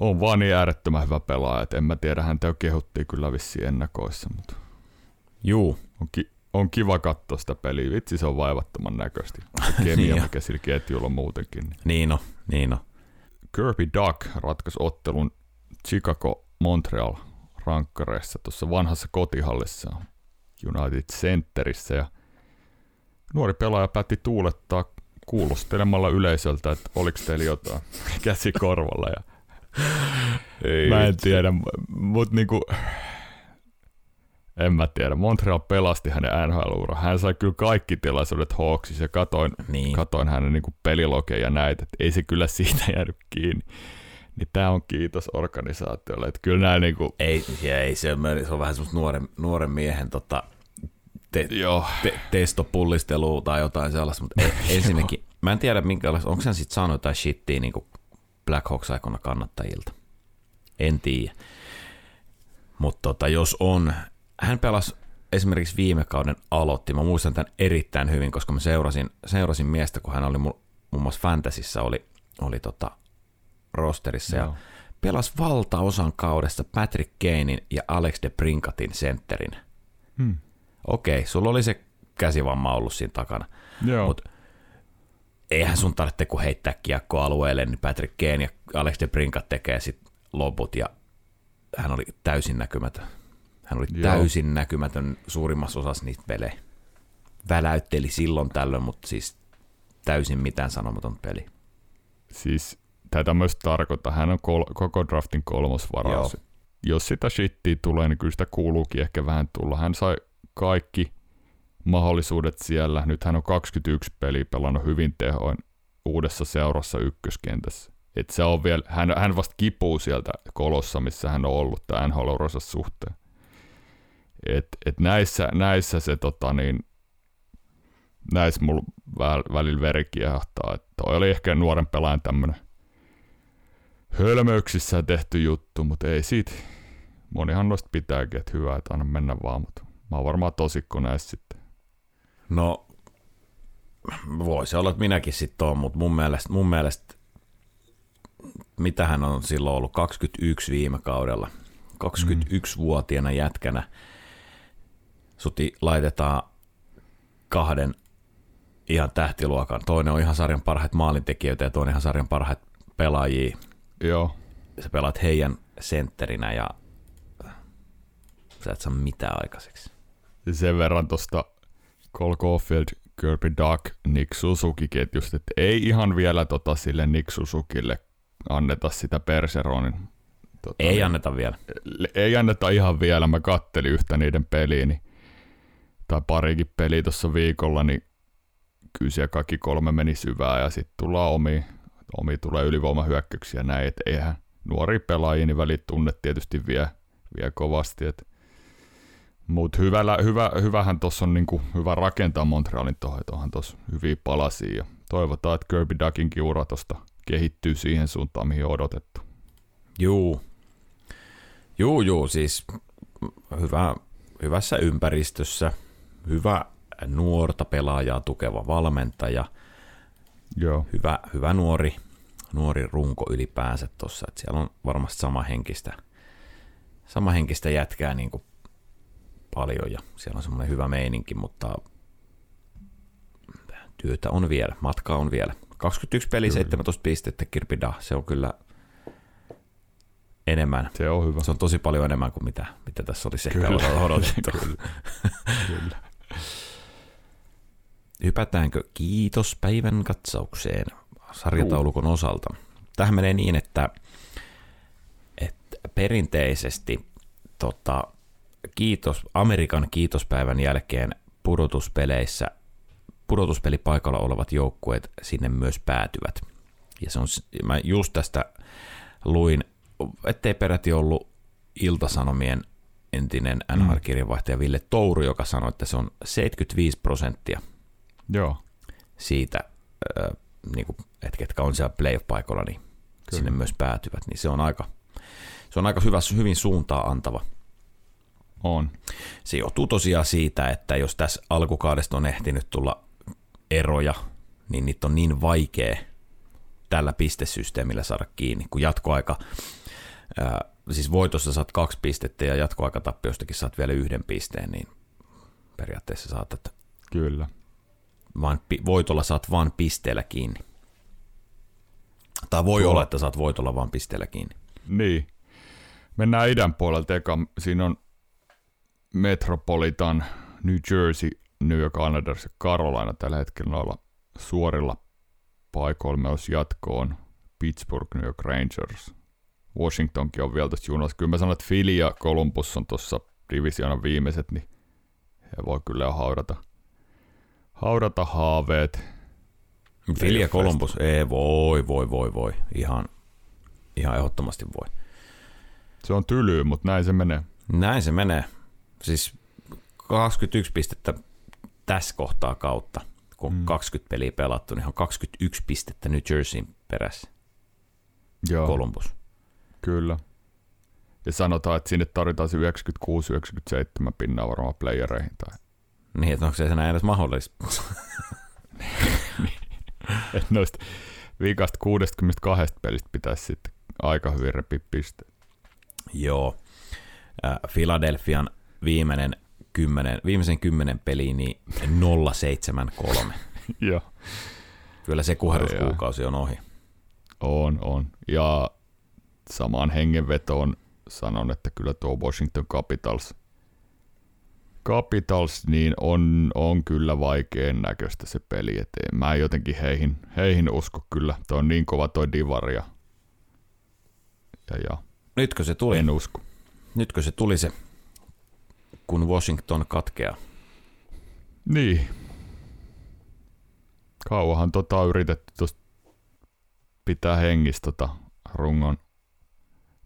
on vaan niin äärettömän hyvä pelaaja, että en mä tiedä, häntä jo kehuttiin kyllä vissiin ennakoissa, mutta Juu. On, ki- on kiva katsoa sitä peliä. Vitsi, se on vaivattoman näköisesti. Kemia, [laughs] niin mikä sillä ketjulla on muutenkin. Niin on, niin on. Kirby Duck ratkaisi ottelun Chicago Montreal rankkareissa tuossa vanhassa kotihallissa United Centerissä ja nuori pelaaja päätti tuulettaa kuulostelemalla yleisöltä, että oliko teillä jotain [laughs] käsi korvalla ja Ei mä en tiedä, mutta niinku, en mä tiedä. Montreal pelasti hänen nhl Hän sai kyllä kaikki tilaisuudet Hawksissa ja katoin, Niin. katoin hänen niinku pelilokeja ja näitä, että ei se kyllä siitä [laughs] jäänyt kiinni. Niin tää on kiitos organisaatiolle, että kyllä nämä niinku, Ei, ei se, on, se on vähän semmoista nuoren, nuoren miehen tota, te, joo, te, testopullistelua tai jotain sellaista, mutta e- [laughs] ensinnäkin, mä en tiedä minkälaista, onko hän sitten saanut jotain shittiä niin Black Hawks aikana kannattajilta. En tiedä. Mutta tota, jos on, hän pelasi esimerkiksi viime kauden aloitti, mä muistan tämän erittäin hyvin, koska mä seurasin, seurasin miestä, kun hän oli muun muassa Fantasissa, oli, oli tota rosterissa, ja Joo. pelasi valtaosan kaudesta Patrick Kanein ja Alex de Brinkatin sentterin. hmm. Okei, sulla oli se käsivamma ollut siinä takana, joo. mutta eihän sun tarvitse kun heittää kiekko alueelle, niin Patrick Kane ja Alex de Brinkat tekee sit loput ja hän oli täysin näkymätön. Hän oli Joo. täysin näkymätön suurimmassa osassa niitä pelejä. Väläytteli silloin tällöin, mutta siis täysin mitään sanomaton peli. Siis tätä myös tarkoittaa, hän on kol- koko draftin kolmosvaraus. Joo. Jos sitä shittiä tulee, niin kyllä sitä kuuluukin ehkä vähän tulla. Hän sai kaikki mahdollisuudet siellä. Nyt hän on 21 peliä pelannut hyvin tehoin uudessa seurassa ykköskentässä. Et se on vielä, hän, hän vasta kipuu sieltä kolossa, missä hän on ollut tämän nhl suhteen. Et, et näissä, näissä se tota niin, näissä mulla väl, välillä veri kiehahtaa. Et toi oli ehkä nuoren pelaajan tämmönen hölmöyksissä tehty juttu, mutta ei siitä. Monihan noista pitääkin, että hyvä, että anna mennä vaan, mutta mä oon varmaan tosikko näissä sitten. No, voisi olla, että minäkin sitten on, mutta mun mielestä, mun mielestä mitä hän on silloin ollut, 21 viime kaudella, 21-vuotiaana jätkänä, suti laitetaan kahden ihan tähtiluokan, toinen on ihan sarjan parhaita maalintekijöitä ja toinen ihan sarjan parhaita pelaajia, Joo, sä pelaat heidän sentterinä ja sä et saa mitään aikaiseksi. sen verran tosta Cole Caulfield, Kirby Duck, Nick Suzuki-ketjusta, että ei ihan vielä tota sille Nick Suzukille anneta sitä Perseronin. Tota, Ei anneta vielä. ei anneta ihan vielä. Mä kattelin yhtä niiden peliä, niin, tai parikin peliä tuossa viikolla, niin kyllä siellä kaikki kolme meni syvää ja sitten tullaan omi, omi tulee ylivoimahyökkäyksiä näin, että eihän nuori pelaajia, niin välit tunne tietysti vie, vie kovasti, et mutta hyvällä, hyvä, hyvähän tuossa on niinku, hyvä rakentaa Montrealin tuohon, että onhan tuossa hyviä palasia ja toivotaan, että Kirby Duckinkin ura tuosta kehittyy siihen suuntaan, mihin on odotettu. Juu. Juu, juu, siis hyvä, hyvässä ympäristössä, hyvä nuorta pelaajaa tukeva valmentaja, Joo. hyvä, hyvä nuori, nuori runko ylipäänsä tuossa. Siellä on varmasti sama henkistä, sama henkistä jätkää niin kuin paljon ja siellä on semmoinen hyvä meininki, mutta työtä on vielä, matkaa on vielä. 21 peli, kyllä. 17 pistettä Kirpida, se on kyllä enemmän. Se on hyvä. Se on tosi paljon enemmän kuin mitä, mitä tässä olisi ehkä kyllä. odotettu. [laughs] kyllä. kyllä. [laughs] Hypätäänkö kiitos päivän katsaukseen sarjataulukon osalta? Tähän menee niin, että, että perinteisesti tota, kiitos, Amerikan kiitospäivän jälkeen pudotuspeleissä pudotuspelipaikalla olevat joukkueet sinne myös päätyvät. Ja se on, mä just tästä luin, ettei peräti ollut Iltasanomien entinen NHL-kirjanvaihtaja Ville Touru, joka sanoi, että se on 75 prosenttia Joo. siitä, äh, niin kuin, että ketkä on siellä playoff-paikalla, niin Kyllä. sinne myös päätyvät. Niin se on aika, se on aika hyvä, hyvin suuntaa antava. On. Se johtuu tosiaan siitä, että jos tässä alkukaudesta on ehtinyt tulla eroja, niin niitä on niin vaikea tällä pistesysteemillä saada kiinni, kun jatkoaika, ää, siis voitossa saat kaksi pistettä ja jatkoaikatappiostakin saat vielä yhden pisteen, niin periaatteessa saatat Kyllä. Vaan, voitolla saat vain pisteellä kiinni. Tai voi Tuo. olla, että saat voitolla vain pisteellä kiinni. Niin. Mennään idän puolelta eka. Siinä on Metropolitan, New Jersey, New York Islanders ja Carolina tällä hetkellä noilla suorilla paikoilla myös jatkoon. Pittsburgh, New York Rangers. Washingtonkin on vielä tässä junassa. Kyllä mä sanon, että Philly ja Columbus on tuossa divisioonan viimeiset, niin he voi kyllä jo haudata, haudata haaveet. Philly ja Columbus, ei voi, voi, voi, voi. Ihan, ihan ehdottomasti voi. Se on tyly, mutta näin se menee. Näin se menee. Siis 21 pistettä tässä kohtaa kautta, kun mm. 20 peliä pelattu, niin on 21 pistettä New Jerseyin perässä. Joo. Columbus. Kyllä. Ja sanotaan, että sinne tarvitaan 96-97 pinnaa varmaan playereihin. Tai... Niin, että onko se enää edes mahdollista? [laughs] että noista viikasta 62 pelistä pitäisi sitten aika hyvin repiä piste. Joo. Philadelphian viimeinen kymmenen, viimeisen kymmenen peliin niin 073. [laughs] Joo. Kyllä se kuheruskuukausi on ohi. On, on. Ja samaan hengenvetoon sanon, että kyllä tuo Washington Capitals, Capitals niin on, on kyllä vaikean näköistä se peli eteen. Mä en jotenkin heihin, heihin usko kyllä. Tuo on niin kova toi divari ja, ja, ja. Nytkö se tuli? En usko. Nytkö se tuli se kun Washington katkeaa. Niin. Kauahan tota on yritetty tosta pitää hengissä tota rungon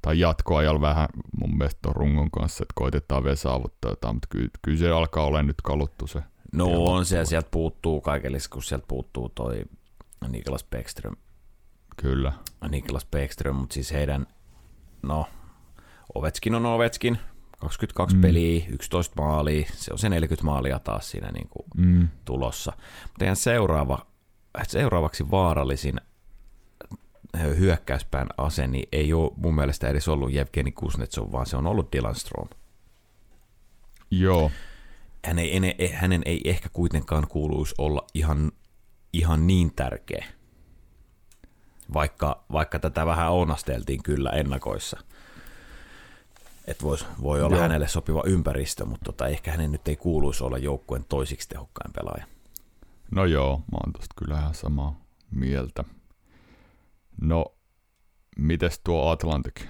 tai jatkoajalla vähän mun mielestä ton rungon kanssa, että koitetaan vielä saavuttaa jotain, mutta kyllä, kyllä se alkaa olla nyt kaluttu se. No on se, sieltä puuttuu kaikellisesti, kun sieltä puuttuu toi Niklas Beckström. Kyllä. Niklas Beckström, mutta siis heidän, no, Ovetskin on Ovetskin, 22 mm. peliä, 11 maalia, se on se 40 maalia taas siinä niin kuin mm. tulossa. Mutta seuraava, seuraavaksi vaarallisin hyökkäyspään ase niin ei ole mun mielestä edes ollut Jevgeni Kuznetsov, vaan se on ollut Dylan Strom. Joo. Hän ei, hänen ei ehkä kuitenkaan kuuluisi olla ihan, ihan niin tärkeä, vaikka, vaikka tätä vähän onasteltiin kyllä ennakoissa – että vois, voi olla Joo. hänelle sopiva ympäristö, mutta tota, ehkä hänen nyt ei kuuluisi olla joukkueen toisiksi tehokkain pelaaja. No joo, mä oon tosta kyllä ihan samaa mieltä. No, mites tuo Atlantic?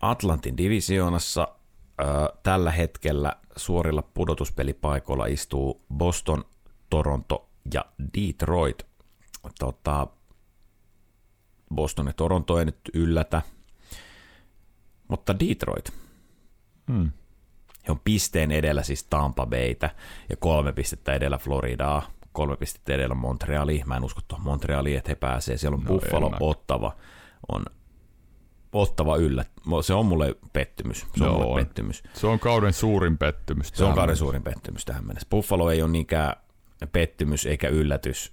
Atlantin divisioonassa äh, tällä hetkellä suorilla pudotuspelipaikoilla istuu Boston, Toronto ja Detroit. Tota, Boston ja Toronto ei nyt yllätä, mutta Detroit, hmm. he on pisteen edellä siis Tampa Baytä ja kolme pistettä edellä Floridaa, kolme pistettä edellä Montreali. Mä en usko tuohon Montrealiin, että he pääsee. Siellä on no Buffalo, Ottava, on Ottava yllä. Se on mulle pettymys. Se on, mulle pettymys. Se on kauden suurin pettymys. Se on kauden mennessä. suurin pettymys tähän mennessä. Buffalo ei ole niinkään pettymys eikä yllätys.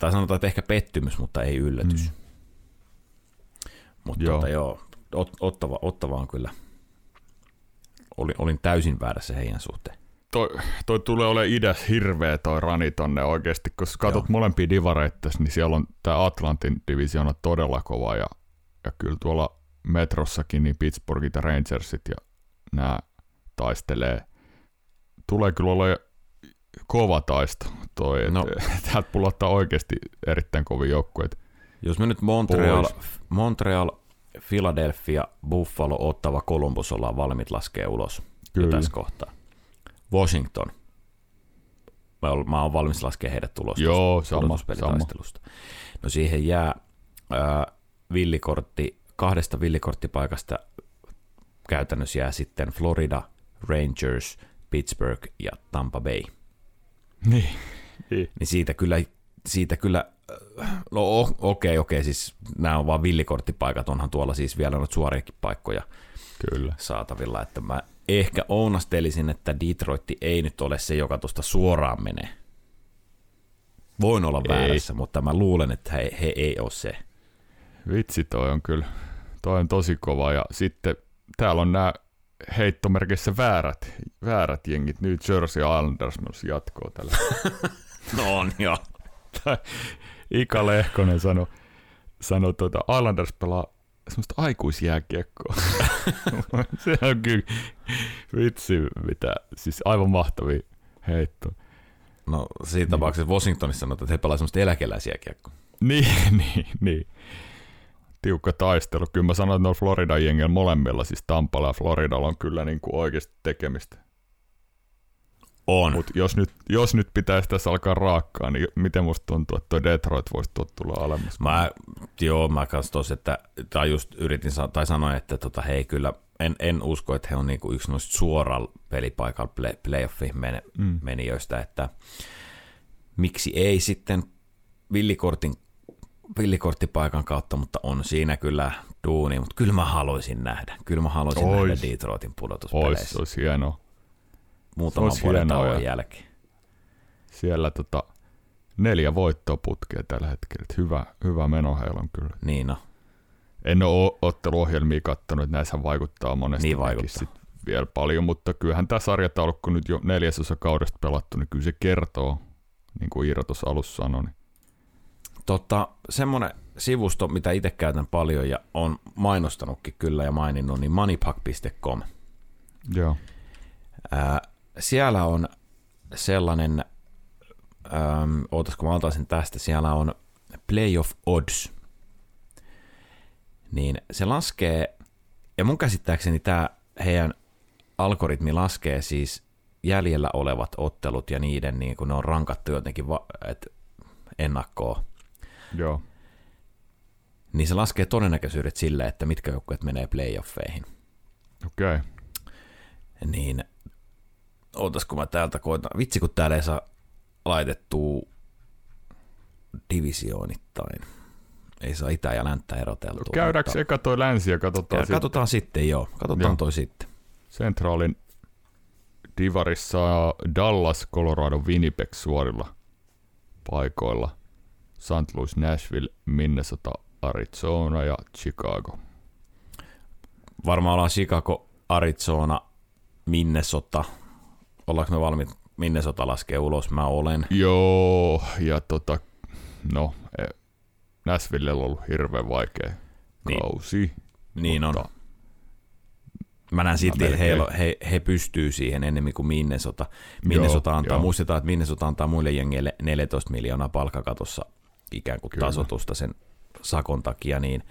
Tai sanotaan, että ehkä pettymys, mutta ei yllätys. Hmm. Mutta Joo. tota, joo ot, ottava, ottava on kyllä, olin, olin täysin väärässä heidän suhteen. Toi, toi tulee olemaan idäs hirveä toi rani tonne oikeasti, koska katsot molempia divareita, niin siellä on tämä Atlantin divisioona todella kova ja, ja kyllä tuolla metrossakin niin Pittsburghit ja Rangersit ja nämä taistelee. Tulee kyllä olla kova taisto toi, no. [laughs] Täältä pulottaa oikeasti erittäin kovia joukkueita. Jos me nyt Montreal, Pois. Montreal, Philadelphia, Buffalo, Ottava, Columbus ollaan valmiit laskea ulos Kyllä. tässä kohtaa. Washington. Mä oon, mä oon valmis laskea heidät ulos Joo, sama, pudotuspelitaistelusta. No siihen jää ää, villikortti, kahdesta villikorttipaikasta käytännössä jää sitten Florida, Rangers, Pittsburgh ja Tampa Bay. Niin. niin. Niin siitä kyllä, siitä kyllä äh, no okei, okay, okei, okay, siis nämä on vaan villikorttipaikat, onhan tuolla siis vielä noita suoriakin paikkoja Kyllä. saatavilla, että mä ehkä ounastelisin, että Detroitti ei nyt ole se, joka tuosta suoraan menee. Voin olla Ei. väärässä, mutta mä luulen, että he, he ei ole se. Vitsi, toi on kyllä, toi on tosi kova. Ja sitten täällä on nämä heittomerkissä väärät, väärät jengit. New Jersey Islanders myös jatkoa tällä. [laughs] No on joo. [laughs] Ika Lehkonen sanoi, sano, tuota, Islanders pelaa semmoista aikuisjääkiekkoa. [laughs] Se on kyllä, vitsi mitä, siis aivan mahtavia heitto. No siinä tapauksessa Washingtonissa sanotaan, että he pelaa semmoista eläkeläisiä kiekkoa. Niin, [laughs] niin, niin. Tiukka taistelu. Kyllä mä sanoin, että Floridan jengillä molemmilla, siis Tampalla ja Floridalla on kyllä niin kuin oikeasti tekemistä. On. Mutta jos nyt, jos nyt pitäisi tässä alkaa raakkaa, niin miten musta tuntuu, että Detroit voisi tulla alemmas? Mä, joo, mä kans tos, että, tai just yritin, tai sanoin, että tota, hei kyllä, en, en usko, että he on niinku yksi noista suoralla pelipaikalla play, playoffiin men, Mm. menijöistä, että miksi ei sitten villikortin, villikorttipaikan kautta, mutta on siinä kyllä duuni, mutta kyllä mä haluaisin nähdä, kyllä mä haluaisin Ois. nähdä Detroitin Ois, pudotuspeleissä olisi hienoa. Muutaman vuoden tauon jälkeen. Siellä tota, neljä voittoa putkea tällä hetkellä. Et hyvä, hyvä meno heillä on kyllä. Niin no, En ole otteluohjelmia katsonut, että näissä vaikuttaa monesti Niin vaikuttaa. sit vielä paljon, mutta kyllähän tämä sarjataulukko nyt jo neljäsosa kaudesta pelattu, niin kyllä se kertoo, niin kuin Iiro tuossa alussa sanoi. Niin. Tota, semmoinen sivusto, mitä itse käytän paljon ja on mainostanutkin kyllä ja maininnut, niin moneypack.com. Joo. Ää, siellä on sellainen, ähm, ootas kun mä tästä, siellä on playoff odds. Niin se laskee, ja mun käsittääkseni tämä heidän algoritmi laskee siis jäljellä olevat ottelut ja niiden, niin kun ne on rankattu jotenkin va- et ennakkoon, Joo. niin se laskee todennäköisyydet sille, että mitkä joukkueet menee playoffeihin. Okei. Okay. Niin, ootas kun mä täältä koitan. Vitsi kun täällä ei saa laitettua divisioonittain. Ei saa itä ja länttä eroteltua. Käydäänkö mutta- eka toi länsi ja katsotaan sitten Katsotaan sitten, joo. Katsotaan Joo. toi sitten. Centralin Divarissa Dallas, Colorado, Winnipeg suorilla paikoilla. St. Louis, Nashville, Minnesota, Arizona ja Chicago. Varmaan ollaan Chicago, Arizona, Minnesota. Ollaanko me valmiit Minnesota laskee ulos? Mä olen. Joo, ja tota, no, eh, Nashville on ollut hirveän vaikea Niin. kausi. Niin on. Mä näen silti, että he, he pystyy siihen enemmän kuin Minnesota. Minnesota Joo, antaa, joo. muistetaan, että Minnesota antaa muille jengeille 14 miljoonaa palkkakatossa ikään kuin Kyllä. tasotusta sen sakon takia, niin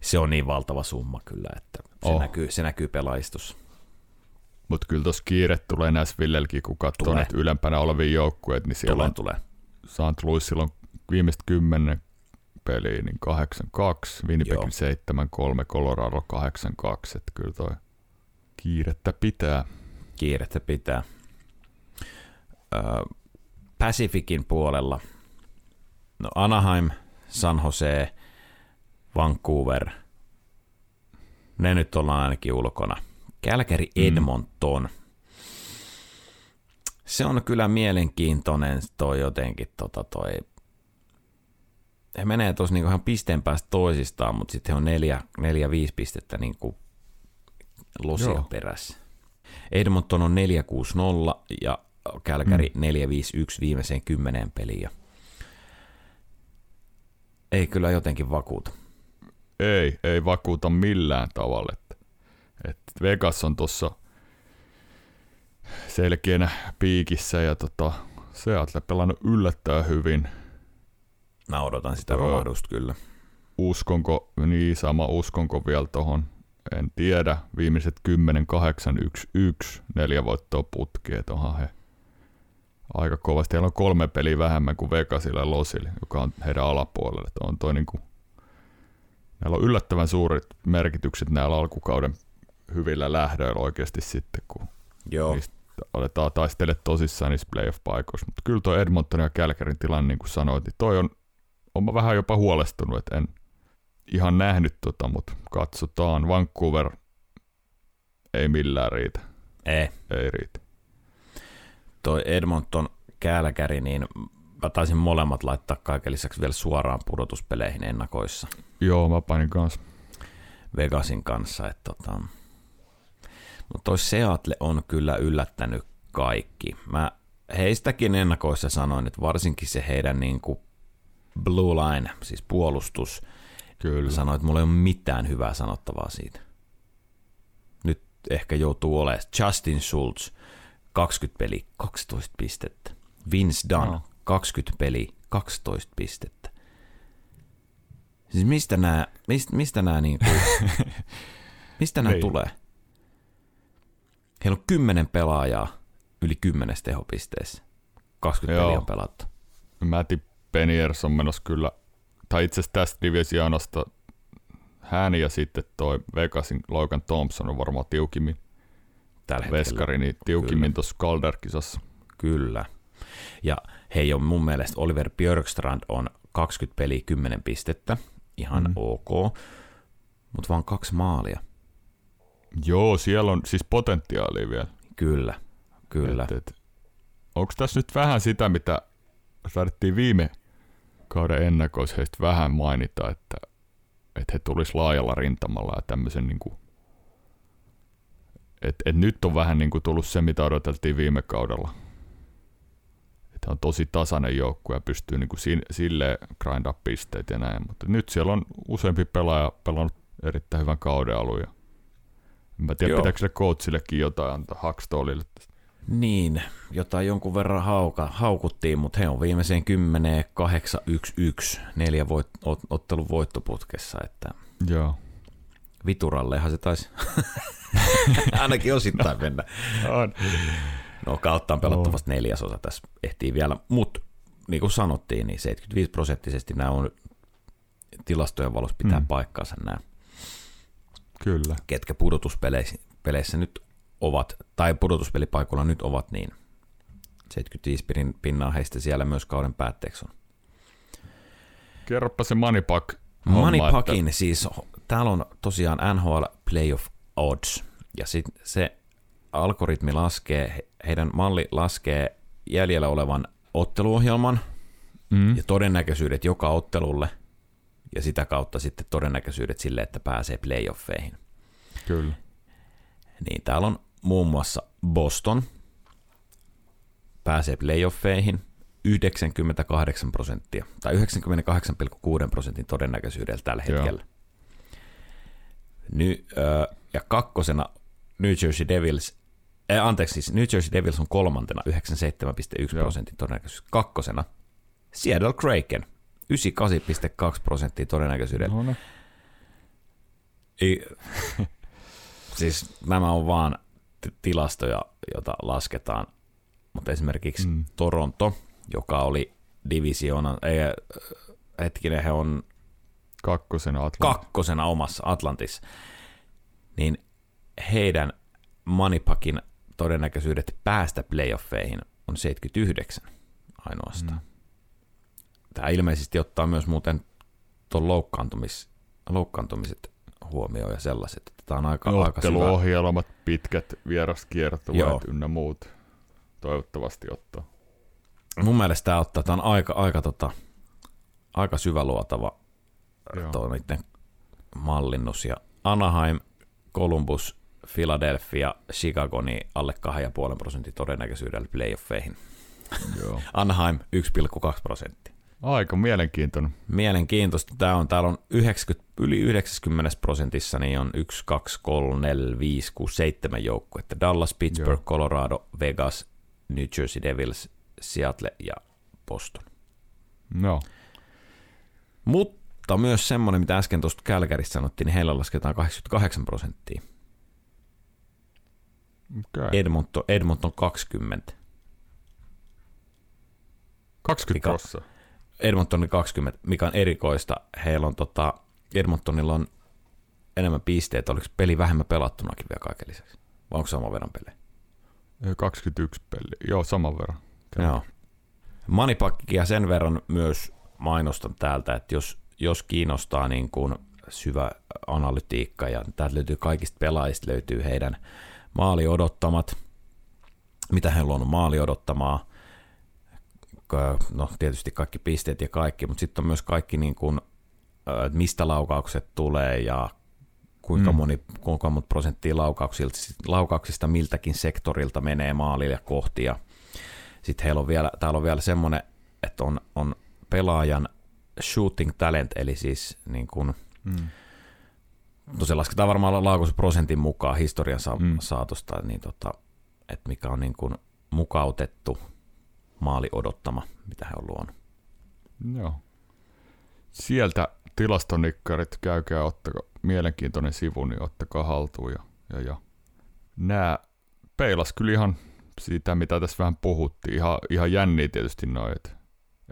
se on niin valtava summa kyllä, että se, Oh. näkyy, se näkyy pelaistossa. Mutta kyllä tuossa kiire tulee Nashvillelläkin, kun katsoo näitä ylempänä olevia joukkueita, niin siellä Tulee, on tulee. St. Louisilla on viimeiset kymmenen peliä, niin 8-2, Winnipegin Joo. 7-3, Colorado 8-2, että kyllä toi kiirettä pitää. Kiirettä pitää. Öö, Pacificin puolella, no Anaheim, San Jose, Vancouver, ne nyt ollaan ainakin ulkona. Calgary, Edmonton. Se on kyllä mielenkiintoinen toi jotenkin tota toi he menee tuossa niinku ihan pisteen päästä toisistaan, mutta sitten he on neljä, neljä viisi pistettä niinku losia Joo. perässä. Edmonton on 4-6-0 ja Kälkäri Mm. 4-5-1 viimeiseen kymmeneen peliin. Ja ei kyllä jotenkin vakuuta. Ei, ei vakuuta millään tavalla. Että Vegas on tuossa selkeänä piikissä ja tota, Seattle pelannut yllättäen hyvin. Mä odotan sitä romahdusta kyllä. Uskonko, niin sama uskonko vielä tohon, en tiedä. Viimeiset 10, 8, 1, 1, neljä voittoa putkea, onhan he aika kovasti. Heillä on kolme peliä vähemmän kuin Vegasilla ja Losilla, joka on heidän alapuolella. Että on toi niinku, näillä on yllättävän suuret merkitykset näillä alkukauden hyvillä lähdöillä oikeasti sitten, kun Joo. niistä aletaan taistele tosissaan niissä playoff-paikoissa. Mutta kyllä tuo Edmonton ja Kälkärin tilanne, niin kuin sanoit, niin toi on, on mä vähän jopa huolestunut, että en ihan nähnyt tota, mutta katsotaan. Vancouver ei millään riitä. Ei. Ei riitä. Toi Edmonton Kälkäri, niin mä taisin molemmat laittaa kaiken lisäksi vielä suoraan pudotuspeleihin ennakoissa Joo, mä panin kanssa. Vegasin kanssa. Että tota. Mutta toi Seattle on kyllä yllättänyt kaikki. Mä heistäkin ennakoissa sanoin, että varsinkin se heidän niin kuin blue line, siis puolustus, Kyllä. Sanoin, että mulla ei ole mitään hyvää sanottavaa siitä. Nyt ehkä joutuu olemaan Justin Schultz, 20 peli, 12 pistettä. Vince Dunn, No. 20 peli, 12 pistettä. Siis mistä nämä, mistä, [laughs] mistä nämä niinku, mistä nämä Niin. tulee? Heillä on 10 pelaajaa yli 10 tehopisteessä. 20 Joo. peliä on pelattu. Matty Peniers on menossa kyllä, tai itse asiassa tästä divisioonasta hän ja sitten toi Vegasin Logan Thompson on varmaan tiukimmin, Tällä veskari, niin tiukimmin tuossa Calder-kisassa. Kyllä. Ja hei on mun mielestä Oliver Björkstrand on 20 peliä 10 pistettä, ihan mm. ok, mutta vaan kaksi maalia. Joo, siellä on siis potentiaalia vielä. Kyllä, kyllä. Et, et, onko tässä nyt vähän sitä, mitä tarvittiin viime kauden ennakoissa heistä vähän mainita, että, että he tulis laajalla rintamalla ja tämmöisen niinku, että et nyt on vähän niinku tullut se, mitä odoteltiin viime kaudella. Että on tosi tasainen joukkue ja pystyy niinku si- silleen grindaa pisteet ja näin, mutta nyt siellä on useampi pelaaja pelannut erittäin hyvän kauden alun ja mä tiedä, Joo. pitääkö sille coachillekin jotain antaa Hackstallille Niin, jotain jonkun verran hauka, haukuttiin, mutta he on viimeiseen 10 8 1 1 neljä voit, ot, ottelun voittoputkessa, että Joo. Viturallehan se taisi [laughs] ainakin osittain mennä. On. No kautta on pelattu vasta neljäsosa tässä ehtii vielä, mutta niin kuin sanottiin, niin 75 prosenttisesti nämä on tilastojen valossa pitää mm. paikkaansa nämä, Kyllä. ketkä pudotuspeleissä peleissä nyt ovat, tai pudotuspelipaikoilla nyt ovat, niin 75 pin- pinnaa heistä siellä myös kauden päätteeksi on. Kerropa se Moneypack. Moneypackin siis, täällä on tosiaan NHL Playoff Odds, ja sit se algoritmi laskee, he- heidän malli laskee jäljellä olevan otteluohjelman Mm. ja todennäköisyydet joka ottelulle, ja sitä kautta sitten todennäköisyydet sille, että pääsee playoffeihin. Kyllä. Niin täällä on muun muassa Boston pääsee playoffeihin 98 prosenttia, tai 98,6 prosentin todennäköisyydellä tällä Joo. hetkellä. Ny, ö, ja kakkosena New Jersey Devils, äh, anteeksi siis New Jersey Devils on kolmantena 97,1 Joo. prosentin todennäköisyys. Kakkosena Seattle Kraken 98,2 prosenttia todennäköisyydellä. No, no. Ei, siis nämä on vaan t- tilastoja, joita lasketaan, mutta esimerkiksi Mm. Toronto, joka oli divisioonan, ei, äh, hetkinen, he on Kakkosena Atlantis. kakkosena omassa Atlantissa, niin heidän Moneypackin todennäköisyydet päästä playoffeihin on 79 ainoastaan. Mm. Tämä ilmeisesti ottaa myös muuten tuon loukkaantumis, loukkaantumiset huomioon ja sellaiset. että Tämä on aika, aika syvä. Otteluohjelmat, pitkät vieraskiertueet ynnä muut. Toivottavasti ottaa. Mun mielestä tämä ottaa, tämä on aika, aika tota, aika syväluotava tuo niiden mallinnus. Ja Anaheim, Columbus, Philadelphia, Chicago, niin alle 2,5 prosentin todennäköisyydellä playoffeihin. Joo. [laughs] Anaheim 1,2 prosenttia. Aika mielenkiintoinen. Mielenkiintoista tämä on. Täällä on 90, yli 90 prosentissa niin on 1, 2, 3, 4, 5, 6, 7 joukkuetta. Dallas, Pittsburgh, Joo. Colorado, Vegas, New Jersey Devils, Seattle ja Boston. No, Mutta myös semmoinen, mitä äsken tuosta Kälkäristä sanottiin, niin heillä lasketaan 88 prosenttia. okay. Edmonton, Edmonton 20. 20 Mikä- prossaa. Edmontonin 20, mikä on erikoista. Heillä on tota, Edmontonilla on enemmän pisteitä. Oliko peli vähemmän pelattunakin vielä kaiken lisäksi? Vai onko saman verran pelejä? Ö, 21 peliä. Joo, saman verran. Joo. Manipakkia sen verran myös mainostan täältä, että jos, jos kiinnostaa niin kuin syvä analytiikka ja täältä löytyy kaikista pelaajista löytyy heidän maali odottamat, mitä he on maali odottamaa, no tietysti kaikki pisteet ja kaikki, mutta sitten on myös kaikki niin kuin, että mistä laukaukset tulee ja kuinka Mm. moni, kuinka monta prosenttia laukauksilta, laukauksista miltäkin sektorilta menee maalille kohti ja sitten heillä on vielä, täällä on vielä semmoinen, että on, on pelaajan shooting talent, eli siis niin kuin, Mm. no se lasketaan varmaan laukausprosentin mukaan historian sa- Mm. saatosta, niin tota, että mikä on niin kuin mukautettu maali odottama, mitä he on luonut. Joo. Sieltä tilastonikkarit, käykää, ottakaa mielenkiintoinen sivu, niin ottakaa haltuun. Ja, ja, ja. Nämä peilas kyllä ihan siitä, mitä tässä vähän puhuttiin. Ihan, ihan jänniä tietysti noin, että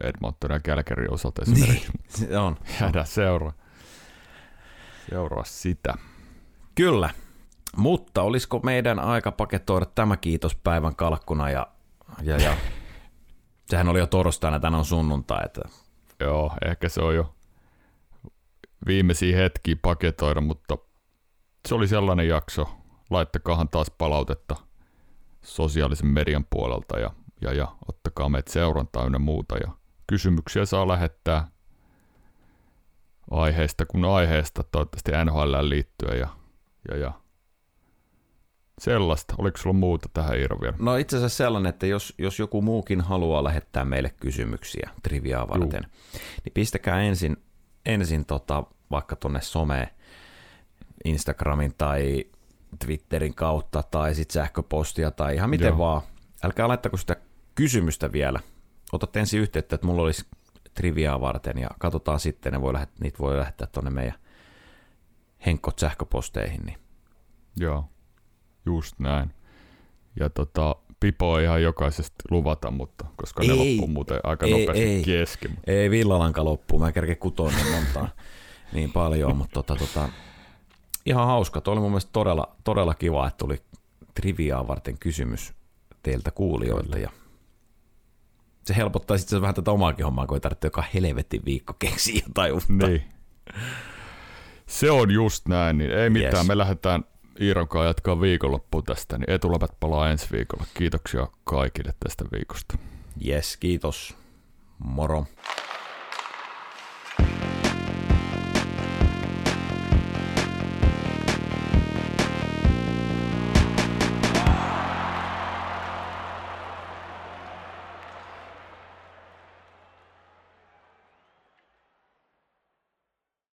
Edmonton ja Kälkärin osalta esimerkiksi. Se on. Jäädään seuraa. Seuraa sitä. Kyllä, mutta olisiko meidän aika paketoida tämä kiitospäivän kalkkuna ja, ja, ja sehän oli jo torstaina, tänään on sunnuntai, että Joo, ehkä se on jo viimeisiä hetkiä paketoida, mutta se oli sellainen jakso. Laittakaahan taas palautetta sosiaalisen median puolelta ja, ja, ja ottakaa meitä seurantaa ynnä muuta. Ja kysymyksiä saa lähettää aiheesta kuin aiheesta, toivottavasti NHL liittyen ja, ja, ja sellaista. Oliko sulla muuta tähän Iiro vielä? No itse asiassa sellainen, että jos, jos joku muukin haluaa lähettää meille kysymyksiä triviaa varten, niin pistäkää ensin, ensin tota, vaikka tuonne someen, Instagramin tai Twitterin kautta tai sitten sähköpostia tai ihan miten Joo. vaan. Älkää laittako sitä kysymystä vielä. Otat ensin yhteyttä, että mulla olisi triviaa varten ja katsotaan sitten, ne voi lähet, niitä voi lähettää tuonne meidän henkkot sähköposteihin. Niin. Joo, just näin. Ja tota, Pipo ei ihan jokaisesta luvata, mutta koska ne Ei. loppuu muuten aika Ei, nopeasti ei. kesken. Ei villalanka loppuu, mä en kerke kutoon niin montaa niin paljon, mutta tota, tota, ihan hauska. Tuo oli mun mielestä todella, todella kiva, että tuli triviaa varten kysymys teiltä kuulijoilta ja se helpottaa sitten vähän tätä omaakin hommaa, kun ei tarvitse joka helvetin viikko keksiä jotain uutta. Niin. Se on just näin, niin ei mitään. Yes. Me lähdetään Iiron kanssa jatkaa viikonloppuun tästä, niin etuläpät palaa ensi viikolla. Kiitoksia kaikille tästä viikosta. Yes, kiitos. Moro.